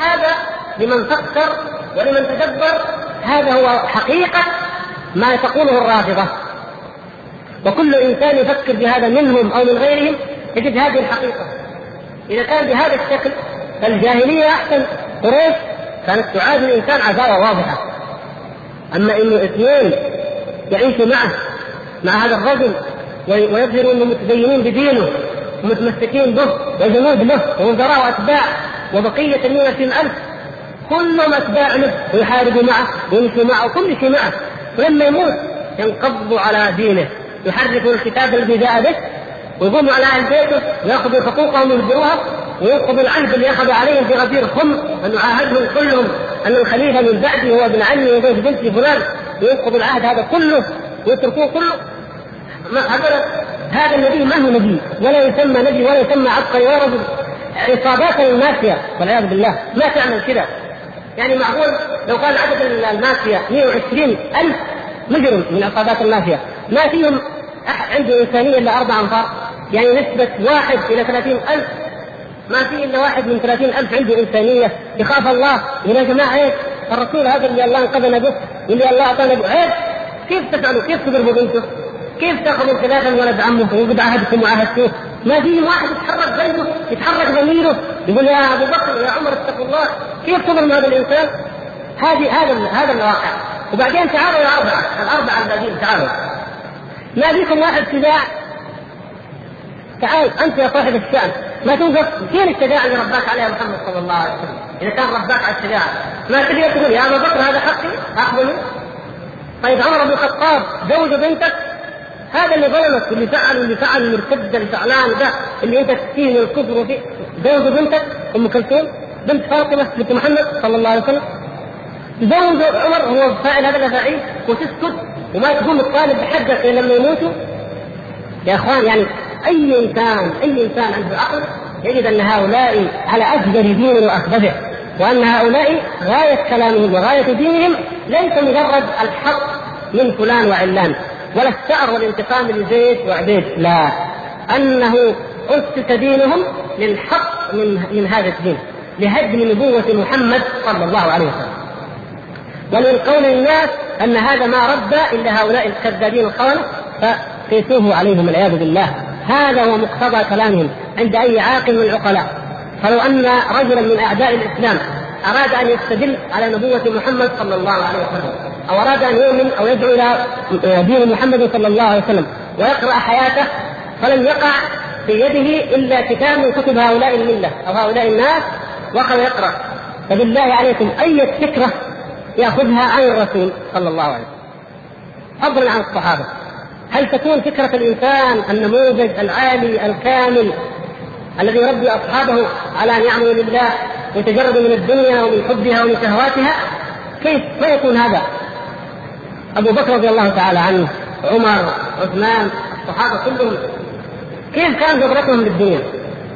هذا لمن فكر ولمن تدبر. هذا هو حقيقة ما تقوله الرافضة. وكل إنسان يفكر بهذا منهم أو من غيرهم. يجد هذه الحقيقة. إذا كان بهذا الشكل فالجاهلية أحسن. قريش كانت تعاد الانسان عداوه واضحة. أما إنه اثنين يعيشوا معه مع هذا الرجل ويظهروا انهم متدينين بدينه ومتمسكين به وجنود له ووزراء وأتباع وبقية المئة ألف كلهم أتباع له ويحاربوا معه ويمشوا معه وكل شيء معه. ولما يموت ينقضوا على دينه يحرفوا الكتاب الذي جاء به ويقوموا على أهل بيته وياخذوا حقوقهم ويهدروها وينقض العهد اللي أخذ عليهم في غدير خم ان يعاهدهم كلهم. أن الخليفة من بعدي هو ابن عمي وزوج بنتي فلان. وينقض العهد هذا كله ويتركوه كله. هذا هذا النبي ما هو نبي ولا يسمى نبي ولا يسمى عبقري ولا رجل. عصابات المافيا والعياذ بالله. ما تعمل كذا يعني معقول؟ لو كان عدد المافيا 120 ألف مجرم من عصابات المافيا. ما فيهم عنده إنسانية إلا أربع أنفار. يعني نسبة واحد إلى ثلاثين ألف. ما في إلا واحد من ثلاثين ألف عنده إنسانية. يخاف الله. يقول يا جماعة عيب. الرسول هذا اللي الله انقذنا به. اللي الله أعطانا به. عيب. كيف تفعلوا؟ كيف تضربوا بنته؟ كيف تأخذوا خلافا ولد عمه؟ وقد عهدكم وعهدتوه ما في واحد يتحرك قلبه يتحرك ضميره. يقول يا أبو بكر يا عمر اتقوا الله. كيف تظلم هذا الإنسان؟ هذه هذا هذا الواقع. وبعدين تعالوا يا أربعة. الأربعة الباقيين تعالوا. ما فيكم واحد شجاع تعال أنت يا صاحب الشان. ما توقف فين الشجاعة اللي رباك عليها محمد صلى الله عليه وسلم؟ إذا كان رباك على الشجاعة. ما تقدر تقول يا أبا بكر هذا حقي؟ اقبله طيب عمر بن الخطاب زوج بنتك؟ هذا اللي ظلمك واللي فعل واللي فعل المرتد اللي فعلان ده اللي أنت تفيه من الكفر وفيه زوج بنتك؟ أم كلثوم؟ بنت فاطمة بنت محمد صلى الله عليه وسلم. زوج عمر هو فاعل هذا الأفاعيل وتسكت وما تقوم تطالب بحقك لما يموتوا. يا إخوان يعني أي إنسان أي إنسان عنده عقل يجد أن هؤلاء على أفجر دين واكبره وأن هؤلاء غاية كلامهم وغاية دينهم ليس مجرد الحق من فلان وعلان ولا الثأر والانتقام لزيد وعبيد لا. أنه أسس دينهم للحق من من هذا الدين لهدم نبوة محمد صلى الله عليه وسلم. ومن قول الناس أن هذا ما رد إلا هؤلاء الكذابين الخونة فقيسوه عليهم والعياذ بالله. هذا هو مقتضى كلامهم عند أي عاقل من العقلاء. فلو أن رجلا من أعداء الإسلام أراد أن يستدل على نبوة محمد صلى الله عليه وسلم أو أراد أن يؤمن أو يدعو إلى دين محمد صلى الله عليه وسلم ويقرأ حياته فلن يقع في يده إلا كتاب من كتب هؤلاء الملة أو هؤلاء الناس واخذ يقرأ. فبالله عليكم أي فكرة يأخذها عن الرسول صلى الله عليه وسلم؟ فضلا عن الصحابة. هل تكون فكرة الإنسان النموذج العالي الكامل الذي يربي أصحابه على أن يعملوا لله ويتجردوا من الدنيا ومن حبها ومن شهواتها كيف ما يكون هذا؟ أبو بكر رضي الله تعالى عنه عمر عثمان الصحابة كلهم كيف كانت نظرتهم للدنيا؟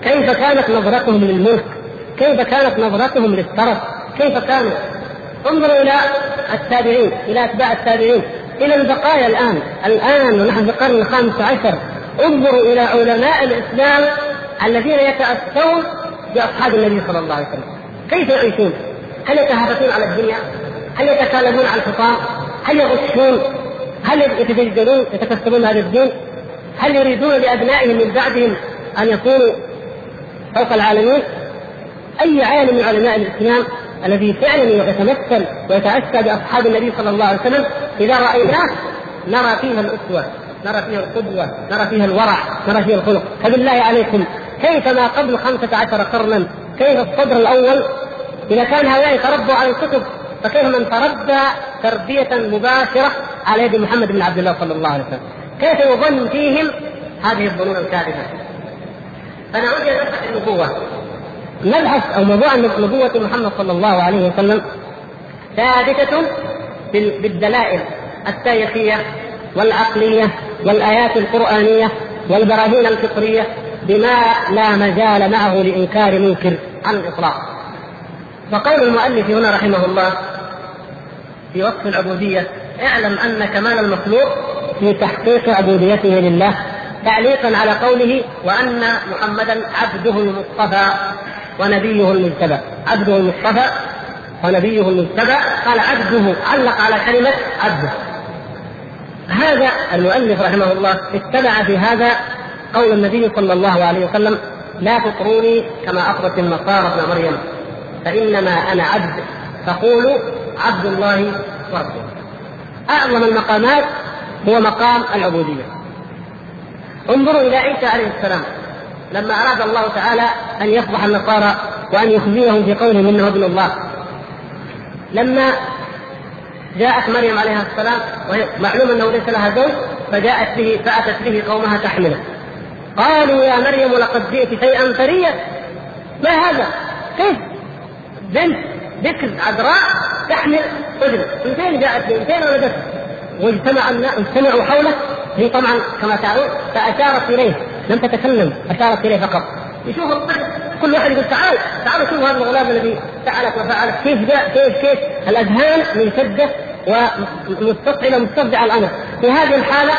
كيف كانت نظرتهم للملك؟ كيف كانت نظرتهم للترف؟ كيف كانوا؟ انظروا إلى التابعين، إلى أتباع التابعين، إلى البقايا الآن، الآن ونحن في القرن الخامس عشر، انظروا إلى علماء الإسلام الذين يتاسون بأصحاب النبي صلى الله عليه وسلم، كيف يعيشون؟ هل يتهافتون على الدنيا؟ هل يتكالبون على الحطام؟ هل يغشون؟ هل يتجدلون يتكسبون هذا الدين؟ هل يريدون لأبنائهم من بعدهم أن يكونوا فوق العالمين؟ أي عالم من علماء الإسلام الذي فعلا يتمثل ويتأسى بأصحاب النبي صلى الله عليه وسلم إذا رأيناه نرى فيها الأسوة، نرى فيها القدوة، نرى فيها الورع، نرى فيها الخلق، فبالله عليكم كيف ما قبل خمسة عشر قرنا كيف الصدر الأول؟ إذا كان هؤلاء تربوا على الكتب فكيف من تربى تربية مباشرة على يد محمد بن عبد الله صلى الله عليه وسلم؟ كيف يظن فيهم هذه الظنون الكاذبة؟ فنعود إلى مسألة النبوة. نبحث أو موضوع نبوة محمد صلى الله عليه وسلم ثابتة بالدلائل التاريخية والعقلية والآيات القرآنية والبراهين الفطرية بما لا مجال معه لإنكار منكر على الإطلاق. فقول المؤلف هنا رحمه الله في وصف العبودية اعلم أن كمال المخلوق في تحقيق عبوديته لله تعليقا على قوله وأن محمدا عبده المصطفى. ونبيه المجتبى. عبده المصطفى ونبيه المجتبى. قال عبده علق على كلمة عبده هذا المؤلف رحمه الله اتبع في هذا قول النبي صلى الله عليه وسلم لا تطروني كما أطرت النصارى ابن مريم فإنما أنا عبد فقولوا عبد الله ورسوله أعظم المقامات هو مقام العبودية. انظروا إلى عيسى عليه السلام. لما أراد الله تعالى أن يفضح النصارى وأن يخزيهم في قولهم إنه ابن الله. لما جاءت مريم عليها السلام معلوم أنه ليس لها زوج فجاءت به فأتت به قومها تحمله. قالوا يا مريم لقد جئت شيئا فريا ما هذا؟ كيف؟ بنت ذكر عذراء تحمل طفل من فين جاءت من فين ولدت. واجتمع اجتمعوا حوله هي طبعا كما تعرفون فأشارت إليه. لم تتكلم أشارت إليه فقط. يشوف الطفل كل واحد يقول تعال تعال شوف هذا الغلام الذي فعلت وفعلت كيف جاء كيف كيف؟ الأذهان منسده ومستفعله مستفزعه الأمر. في هذه الحالة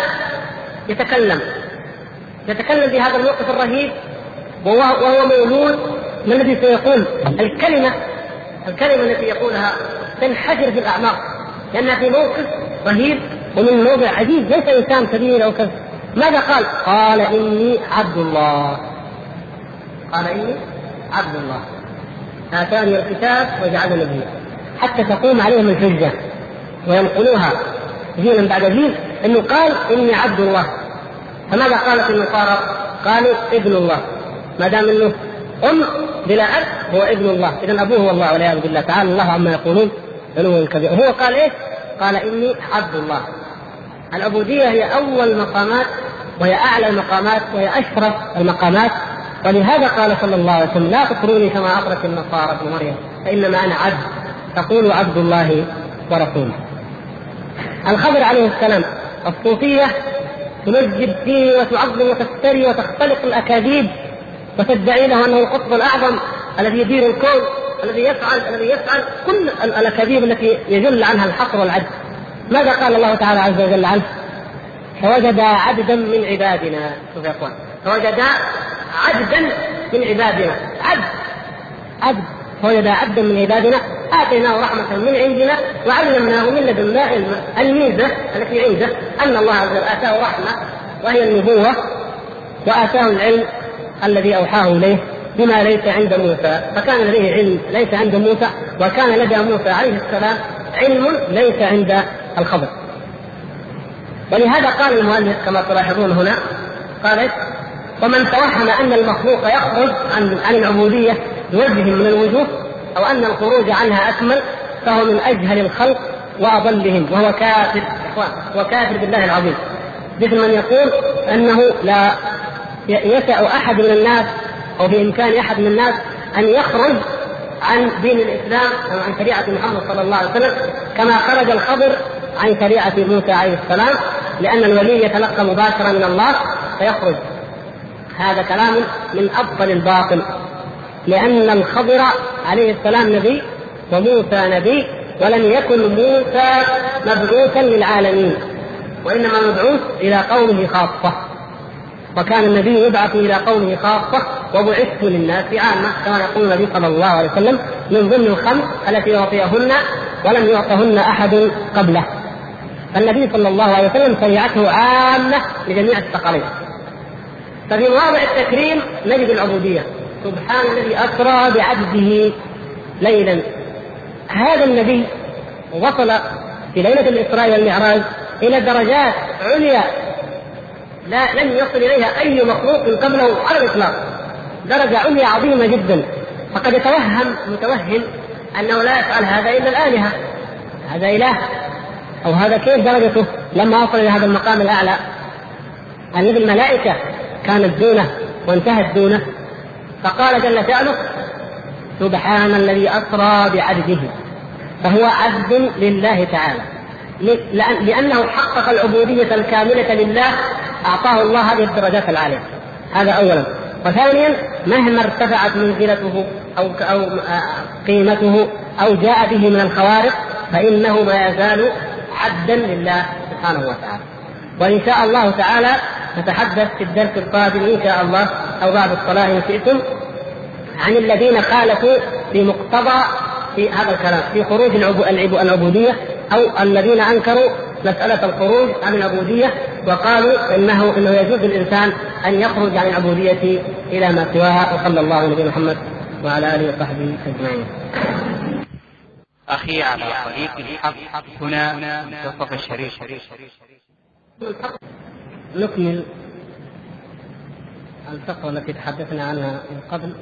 يتكلم. يتكلم بهذا الموقف الرهيب وهو مولود. ما الذي سيقول؟ الكلمة الكلمة التي يقولها تنحدر في الأعماق. لأنها في موقف رهيب ومن موضع عجيب. ليس إنسان كبير أو كذا ماذا قال؟ قال إني عبد الله. قال إني عبد الله. آتاني الكتاب وجعلني نبيا. حتى تقوم عليهم الحجة وينقلوها. جيلا بعد جيل. إنه قال إني عبد الله. فماذا قالت النصارى؟ قالوا ابن الله. ما دام إنه أم بلا أب هو ابن الله. إذا أبوه هو الله والعياذ بالله. تعالى الله عما يقولون. علوا كبير هو قال إيش؟ قال إني عبد الله. العبودية هي أول مقامات وهي أعلى المقامات وهي أشرف المقامات. ولهذا قال صلى الله عليه وسلم لا تطروني كما اطرت النصارى ابن مريم فإنما أنا عبد تقول عبد الله ورسوله. الخضر عليه السلام الصوفية تنجب فيه وتعظم وتفتري وتختلق الأكاذيب وتدعي له أنه القطب الأعظم الذي يدير الكون الذي يفعل الذي يفعل كل الأكاذيب التي يجل عنها الحصر والعد ماذا قال الله تعالى عز وجل عنه؟ فوجد عبدا من عبادنا شوف يا إخوان. فوجد عبدا من عبادنا. عبد عبد. فوجد عبدا من عبادنا. آتيناه رحمة من عندنا وعلمناه من لدنا علما. الميزة التي عنده أن الله عز وجل آتاه رحمة وهي النبوة وآتاه العلم الذي أوحاه إليه بما ليس عند موسى. فكان لديه علم ليس عند موسى وكان لدى موسى عليه السلام علم ليس عند الخبر ولهذا قال المؤلف كما تلاحظون هنا قال ومن توهم أن المخلوق يخرج عن عن العبودية بوجه من الوجوه أو أن الخروج عنها أكمل فهو من أجهل الخلق وأضلهم وهو كافر هو كافر بالله العظيم. مثل من يقول أنه لا يسع أحد من الناس أو بإمكان أحد من الناس أن يخرج عن دين الإسلام أو عن شريعة محمد صلى الله عليه وسلم كما خرج الخضر عن شريعة موسى عليه السلام لأن الولي يتلقى مباشرة من الله فيخرج. هذا كلام من ابطل الباطل لأن الخضر عليه السلام نبي وموسى نبي ولم يكن موسى مبعوثا للعالمين وإنما مبعوث إلى قومه خاصة. وكان النبي يبعث إلى قومه خاصة وبعثت للناس عامة كما يقول النبي صلى الله عليه وسلم من ضمن الخمس التي اعطيهن ولم يعطهن أحد قبله. فالنبي صلى الله عليه وسلم شريعته عامة لجميع الثقلين ففي مواضع التكريم نجد العبودية. سبحان الذي أسرى بعبده ليلا. هذا النبي وصل في ليلة الإسراء والمعراج إلى درجات عليا. لا لم يصل إليها أي مخلوق قبله على الإطلاق. درجة عليا عظيمة جدا. فقد يتوهم متوهم أنه لا يفعل هذا إلا الآلهة. هذا إله. أو هذا كيف درجته؟ لما وصل إلى هذا المقام الأعلى. الذي الملائكة كانت دونه وانتهت دونه فقال جل شأنه سبحان الذي أسرى بعبده. فهو عبد لله تعالى. لأنه حقق العبودية الكاملة لله أعطاه الله هذه الدرجات العالية. هذا اولا. وثانيا مهما ارتفعت منزلته أو أو قيمته أو جاء به من الخوارق فإنه ما يزال عبدا لله سبحانه وتعالى. وإن شاء الله تعالى نتحدث في الدرس القادم إن شاء الله أو بعد الصلاة إن شئتم عن الذين خالفوا في مقتضى في هذا الكلام في خروج العبودية أو الذين أنكروا مسألة الخروج عن العبودية وقالوا إنه إنه يجوز للإنسان أن يخرج عن العبودية إلى ما سواها وصلى الله على نبينا محمد وعلى آله وصحبه أجمعين. أخي على طريق الحق هنا منتصف الشريف نكمل الفقرة التي تحدثنا عنها من قبل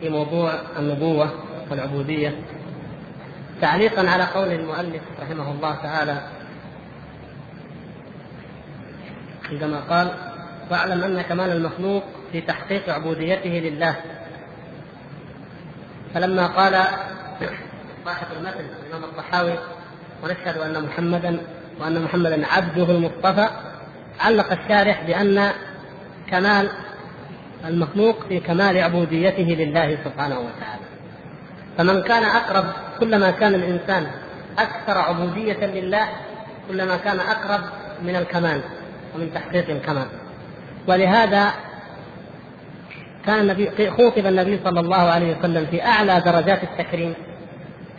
في موضوع النبوة والعبودية تعليقا على قول المؤلف رحمه الله تعالى عندما قال واعلم أن كمال المخلوق في تحقيق عبوديته لله. فلما قال صاحب المثل الإمام الطحاوي ونشهد أن محمدا وأن محمدا عبده المصطفى علق الشارح بأن كمال المخلوق في كمال عبوديته لله سبحانه وتعالى. فمن كان أقرب كلما كان الإنسان أكثر عبودية لله كلما كان أقرب من الكمال ومن تحقيق الكمال. ولهذا كان النبي خوطب النبي صلى الله عليه وسلم في أعلى درجات التكريم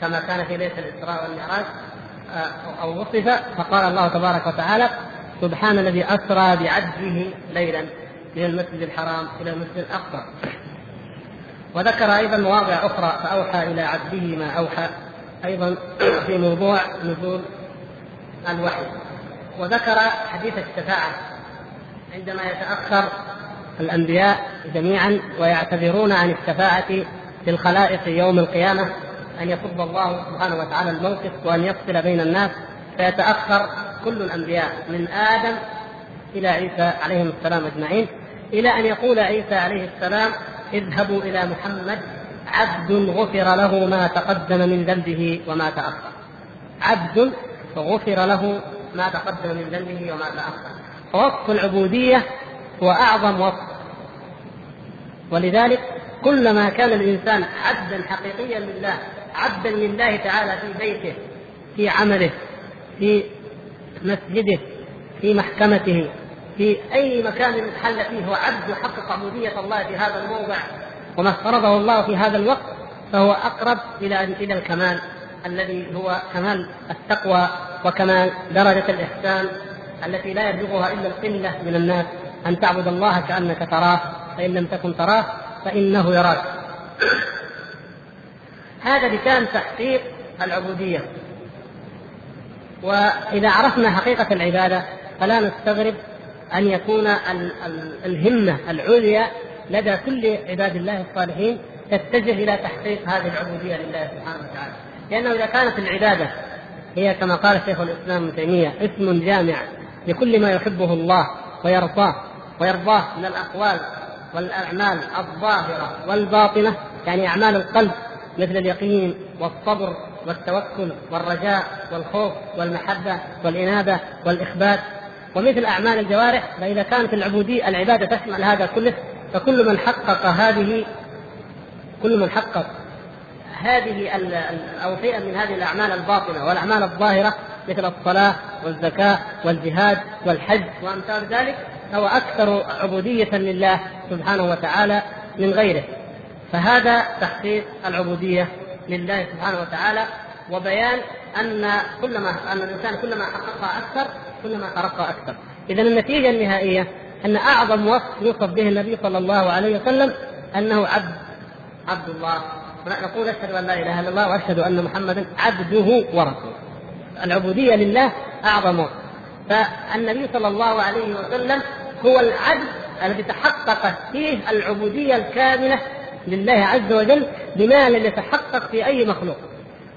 كما كان في ليلة الإسراء والمعراج آه، أو وصف فقال الله تبارك وتعالى سبحان الذي أسرى بعبده ليلا من المسجد الحرام إلى المسجد الأقصى. وذكر أيضا مواضع أخرى فأوحى إلى عبده ما أوحى أيضا في موضوع نزول الوحي. وذكر حديث الشفاعه عندما يتأخر الأنبياء جميعا ويعتذرون عن الشفاعه للخلائق يوم القيامة أن يصب الله سبحانه وتعالى الموقف وأن يفصل بين الناس فيتأخر كل الأنبياء من آدم إلى عيسى عليهم السلام أجمعين إلى أن يقول عيسى عليه السلام اذهبوا إلى محمد عبد غفر له ما تقدم من ذنبه وما تأخر. عبد غفر له ما تقدم من ذنبه وما تأخر. فوصف العبودية هو أعظم وصف ولذلك كلما كان الإنسان عبدا حقيقيا لله عبدا لله تعالى في بيته في عمله في مسجده في محكمته في أي مكان حل فيه هو عبد يحقق عبوديه الله في هذا الموضع وما افترضه الله في هذا الوقت فهو أقرب إلى إلى الكمال الذي هو كمال التقوى وكمال درجة الإحسان التي لا يبلغها إلا القلة من الناس. أن تعبد الله كأنك تراه فإن لم تكن تراه فإنه يراك. هذا بكان تحقيق العبودية. وإذا عرفنا حقيقة العبادة فلا نستغرب أن يكون الهمة العليا لدى كل عباد الله الصالحين تتجه إلى تحقيق هذه العبودية لله سبحانه وتعالى. لأنه إذا كانت العبادة هي كما قال شيخ الإسلام ابن تيمية اسم جامع لكل ما يحبه الله ويرضاه ويرضاه من الأقوال والأعمال الظاهرة والباطنة يعني أعمال القلب مثل اليقين والصبر والتوكل والرجاء والخوف والمحبة والإنابة والإخبات. ومثل أعمال الجوارح فإذا كانت العبودية العبادة تشمل هذا كله فكل من حقق هذه كل من حقق هذه أو شيئا من هذه الأعمال الباطنه والأعمال الظاهرة مثل الصلاة والزكاة والجهاد والحج وأمثال ذلك فهو أكثر عبودية لله سبحانه وتعالى من غيره. فهذا تحقيق العبودية لله سبحانه وتعالى وبيان أن كلما أن الإنسان كلما حققها أكثر كلما ترقى أكثر. اذا النتيجة النهائية أن أعظم وصف يوصف به النبي صلى الله عليه وسلم أنه عبد. عبد الله. نقول أشهد أن لا إله إلا الله وأشهد أن محمدا عبده ورسوله. العبودية لله أعظم وصف. فالنبي صلى الله عليه وسلم هو العبد الذي تحققت فيه العبودية الكاملة لله عز وجل بما لم يتحقق في أي مخلوق.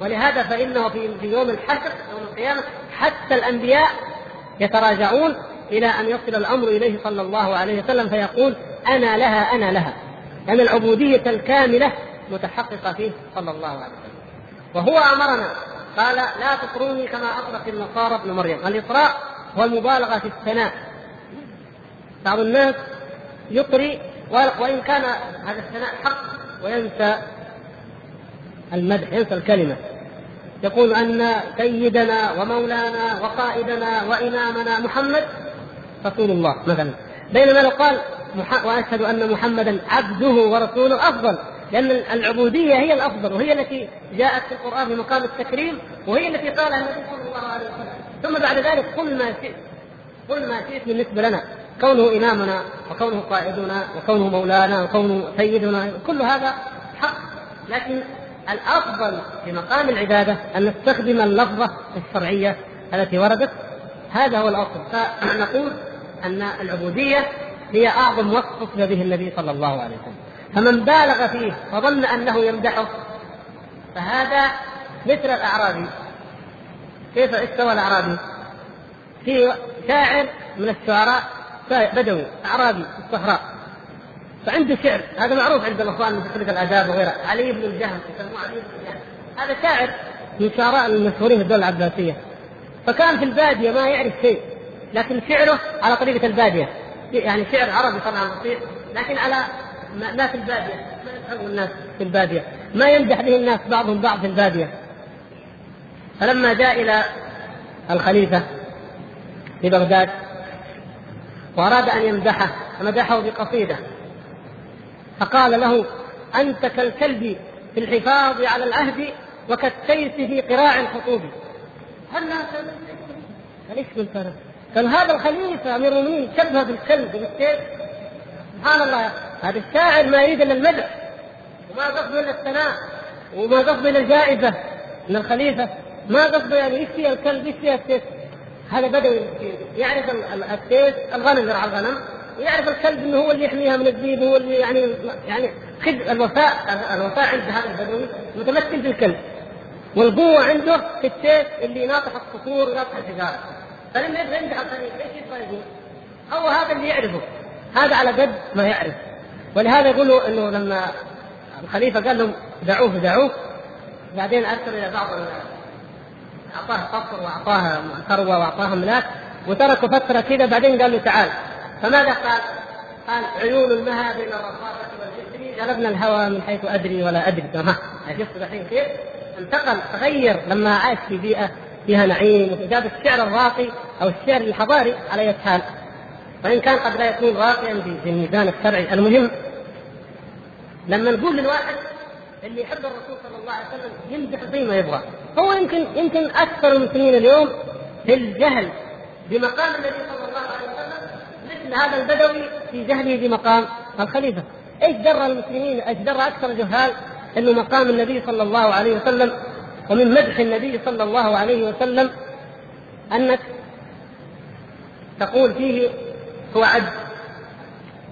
ولهذا فإنه في يوم الحشر يوم القيامة حتى الأنبياء يتراجعون إلى أن يصل الأمر إليه صلى الله عليه وسلم فيقول أنا لها أنا لها. لأن يعني العبودية الكاملة متحققة فيه صلى الله عليه وسلم. وهو أمرنا. قال لا تطروني كما اطرق النصارى ابن مريم. الإطراء هو المبالغة في الثناء. بعض الناس يطري وإن كان هذا الثناء حق وينسى المدح ينسى الكلمة. يقول أن سيدنا ومولانا وقائدنا وإمامنا محمد رسول الله مثلا. بينما لو قال وأشهد أن محمدا عبده ورسوله أفضل لأن العبودية هي الأفضل وهي التي جاءت في القرآن في مقام التكريم وهي التي قالها النبي صلى الله عليه وسلم. ثم بعد ذلك قل ما شئت قل ما شئت بالنسبة لنا. كونه إمامنا وكونه قائدنا وكونه مولانا وكونه سيدنا كل هذا حق. لكن الأفضل في مقام العبادة أن نستخدم اللفظة الشرعية التي وردت. هذا هو الأصل. فنقول أن العبودية هي أعظم وصف وصف به النبي صلى الله عليه وسلم. فمن بالغ فيه وظن أنه يمدحه فهذا مثل الأعرابي. كيف استوى الأعرابي؟ في شاعر من الشعراء بدوي أعرابي في الصحراء. فعنده شعر هذا معروف عند الإخوان في كليه الآداب وغيرها علي بن الجهم يسموه علي بن الجهم. هذا شاعر من الشعراء المشهورين في الدولة العباسية. فكان في البادية ما يعرف شيء لكن شعره على طريقة البادية. يعني شعر عربي طبعا بسيط لكن على ما في البادية. ما يفهمه الناس في البادية. ما يمدح به الناس بعضهم بعض في البادية. فلما جاء إلى الخليفة في بغداد وأراد أن يمدحه مدحه بقصيدة. فقال له أنت كالكلب في الحفاظ على العهد وكالسيف في قراع الخطوب هل قال إيش قلت قال هذا الخليفة أمير المؤمنين شبه بالكلب بالسيف سبحان الله هذا الشاعر ما يريد إلا المدح. وما قصده إلا الثناء. وما قصده إلا الجائزة من الخليفة. ما قصده يعني يكفي الكلب؟ يكفي السيف هذا بدوي يعرف السيف الغنم يرعى الغنم. ويعرف الكلب إنه هو اللي يحميها من الذيب هو اللي يعني يعني خد الوفاء الوفاء عند هذا البدوي متمثل في الكلب. والقوة عنده في السيف اللي يناطح الصخور ويناطح الحجارة. فلما يبغى يمدح الخليفه إيش يبغى يقول؟ هو هذا اللي يعرفه. هذا على قد ما يعرف. ولهذا يقولوا إنه لما الخليفه قال لهم دعوه دعوه. بعدين أرسل إلى بعض أعطاه قصر وأعطاه ثروه وأعطاه املاك وتركوا فترة كذا بعدين قال له تعال. فماذا قال؟ قال عيون المها بين الرصافه والجسر جلبنا الهوى من حيث أدري ولا أدري ها شفت الحين كيف؟ انتقل تغير لما عاش في بيئة فيها نعيم وجاب الشعر الراقي أو الشعر الحضاري على اي حال وإن كان قد لا يكون راقيا في الميزان الشرعي المهم لما نقول للواحد اللي يحب الرسول صلى الله عليه وسلم يمدح زي ما يبغى هو يمكن يمكن أكثر المسلمين اليوم في الجهل بمقام النبي صلى الله عليه وسلم هذا البدوي في جهله بمقام الخليفة. إيش درى المسلمين؟ إيش درى أكثر الجهال إنه مقام النبي صلى الله عليه وسلم ومن مدح النبي صلى الله عليه وسلم أنك تقول فيه هو عبد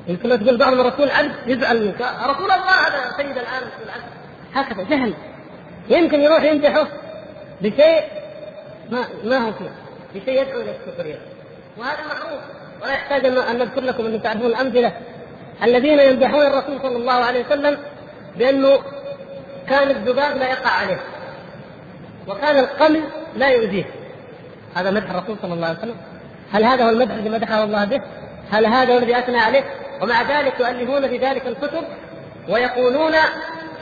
يمكن لو تقول بعض الرسول عبد يزعل منك. رسول الله هذا سيد العالم هكذا جهل. يمكن يروح يمدحه بشيء ما ما هو فيه بشيء يدعو إلى السخرية. وهذا معروف. ولا يحتاج أن نذكر لكم ان تعرفون الأمثلة. الذين يمدحون الرسول صلى الله عليه وسلم بأنه كان الذباب لا يقع عليه وكان القمل لا يؤذيه. هذا مدح الرسول صلى الله عليه وسلم. هل هذا هو المدح الذي مدحه الله به؟ هل هذا هو الذي أثنى عليه؟ ومع ذلك يؤلفون في ذلك الكتب ويقولون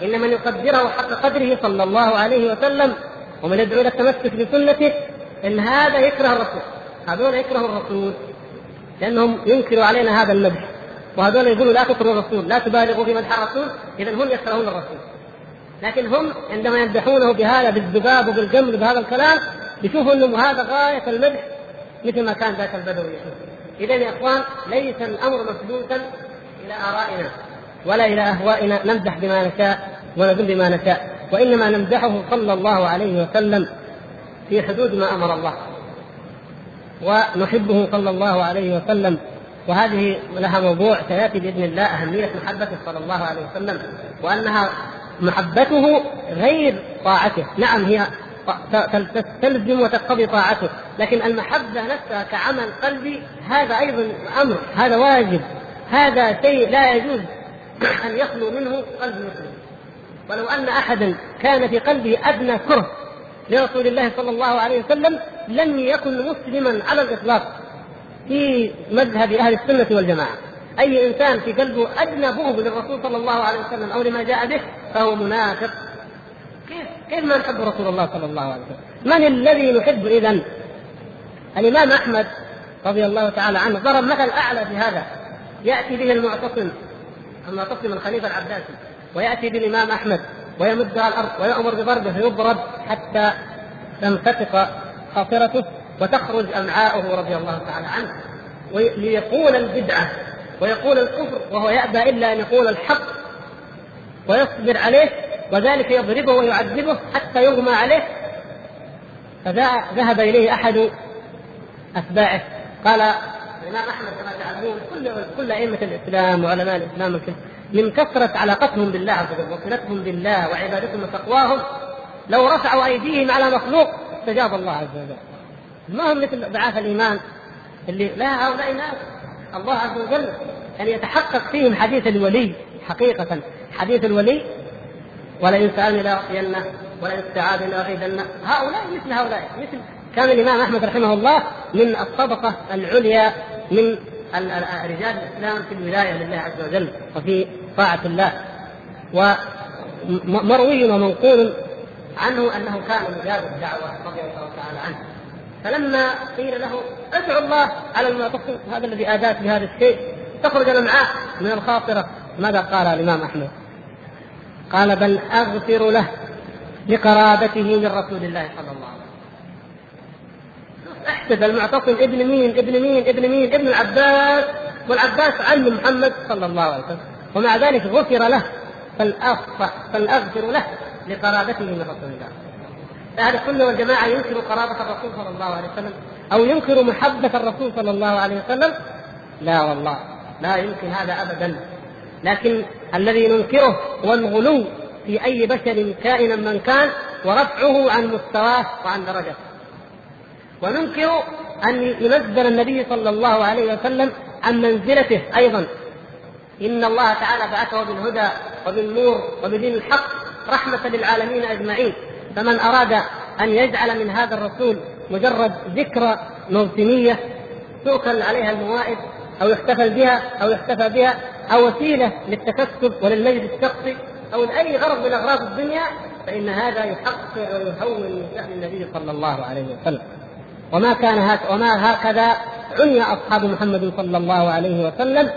إن من يقدره حق قدره صلى الله عليه وسلم ومن يدعو إلى التمسك بسنته إن هذا يكره الرسول. هذول يكرهوا الرسول. لأنهم ينكروا علينا هذا المدح وهذول يقولوا لا تكرهوا الرسول لا تبالغوا في مدح الرسول اذا هم يكرهون الرسول. لكن هم عندما يمدحونه بهذا بالذباب وبالجمل بهذا الكلام يشوفوا إنه هذا غاية المدح مثل ما كان ذاك البدوي اذا يا إخوان ليس الأمر مسدوسا إلى آرائنا ولا إلى أهوائنا نمدح بما نشاء ونذم بما نشاء. وإنما نمدحه صلى الله عليه وسلم في حدود ما أمر الله. ونحبه صلى الله عليه وسلم وهذه لها موضوع سيأتي بإذن الله أهمية محبته صلى الله عليه وسلم وأنها محبته غير طاعته، نعم هي تستلزم وتقتضي طاعته، لكن المحبة نفسها كعمل قلبي هذا أيضا أمر، هذا واجب، هذا شيء لا يجوز أن يخلو منه قلب مسلم. ولو أن احدا كان في قلبه أدنى كره لرسول الله صلى الله عليه وسلم لم يكن مسلما على الإطلاق في مذهب أهل السنة والجماعة. أي إنسان في قلبه ادنى بغض للرسول صلى الله عليه وسلم أو لما جاء به فهو منافق. كيف كيف ما نحب رسول الله صلى الله عليه وسلم؟ من الذي نحب اذا؟ الإمام أحمد رضي الله تعالى عنه ضرب مثل أعلى في هذا يأتي به المعتصم المعتصم الخليفة العباسي ويأتي بالامام أحمد ويمدها الأرض ويأمر بضربه فيضرب حتى تنفتق خاطرته وتخرج امعاؤه رضي الله تعالى عنه. ليقول البدعة ويقول الكفر وهو يأبى إلا أن يقول الحق ويصبر عليه وذلك يضربه ويعذبه حتى يغمى عليه. فذهب إليه أحد أتباعه قال الإمام أحمد كما تعلمون كل كل أئمة الإسلام وعلماء الإسلام من كثرة علاقتهم بالله عز وجل وصلتهم بالله وعبادتهم وتقواهم لو رفعوا أيديهم على مخلوق استجاب الله عز وجل. ما هم مثل ضعاف الإيمان اللي لا هؤلاء ناس الله عز وجل أن يتحقق فيهم حديث الولي حقيقة. حديث الولي ولئن سألني لأعطينه ولئن استعاذني لأغيثنه هؤلاء مثل هؤلاء مثل كان الإمام أحمد رحمه الله من الطبقة العليا من رجال الإسلام في الولاية لله عز وجل وفي طاعة الله. ومروي ومنقول عنه أنه كان مجاب الدعوة رضي الله تعالى عنه. فلما قيل له ادعو الله على المعتصم هذا الذي آذاك بهذا الشيء تخرج الأمعاء من الخاطرة. ماذا قال الإمام أحمد؟ قال بل أغفر له لقرابته من رسول الله صلى الله عليه وسلم. أحسب المعتصم ابن مين ابن مين ابن مين ابن العباس والعباس عم محمد صلى الله عليه وسلم. ومع ذلك غفر له. فالأغفر له. لقرابته من رسول الله. أهل السنة والجماعه ينكر قرابة الرسول صلى الله عليه وسلم أو ينكر محبة الرسول صلى الله عليه وسلم؟ لا والله لا يمكن هذا ابدا. لكن الذي ننكره هو الغلو في أي بشر كائنا من كان ورفعه عن مستواه وعن درجته. وننكر أن ينزل النبي صلى الله عليه وسلم عن منزلته أيضا. إن الله تعالى بعثه بالهدى وبالنور وبدين الحق رحمة للعالمين أجمعين. فمن أراد أن يجعل من هذا الرسول مجرد ذكرى موسمية تؤكل عليها الموائد أو يحتفل بها أو يحتفى بها أو وسيلة للتكسب وللمجد الشخصي أو لأي غرض من أغراض الدنيا فإن هذا يحقر ويهون من شأن النبي صلى الله عليه وسلم. وما كان هك وما هكذا عني أصحاب محمد صلى الله عليه وسلم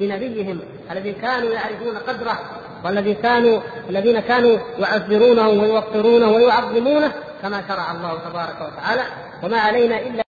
بنبيهم الذي كانوا يعرفون قدره والذي كانوا الذين كانوا يعذرونه ويوقرونه ويعظمونه كما شرع الله تبارك وتعالى. وما علينا إلا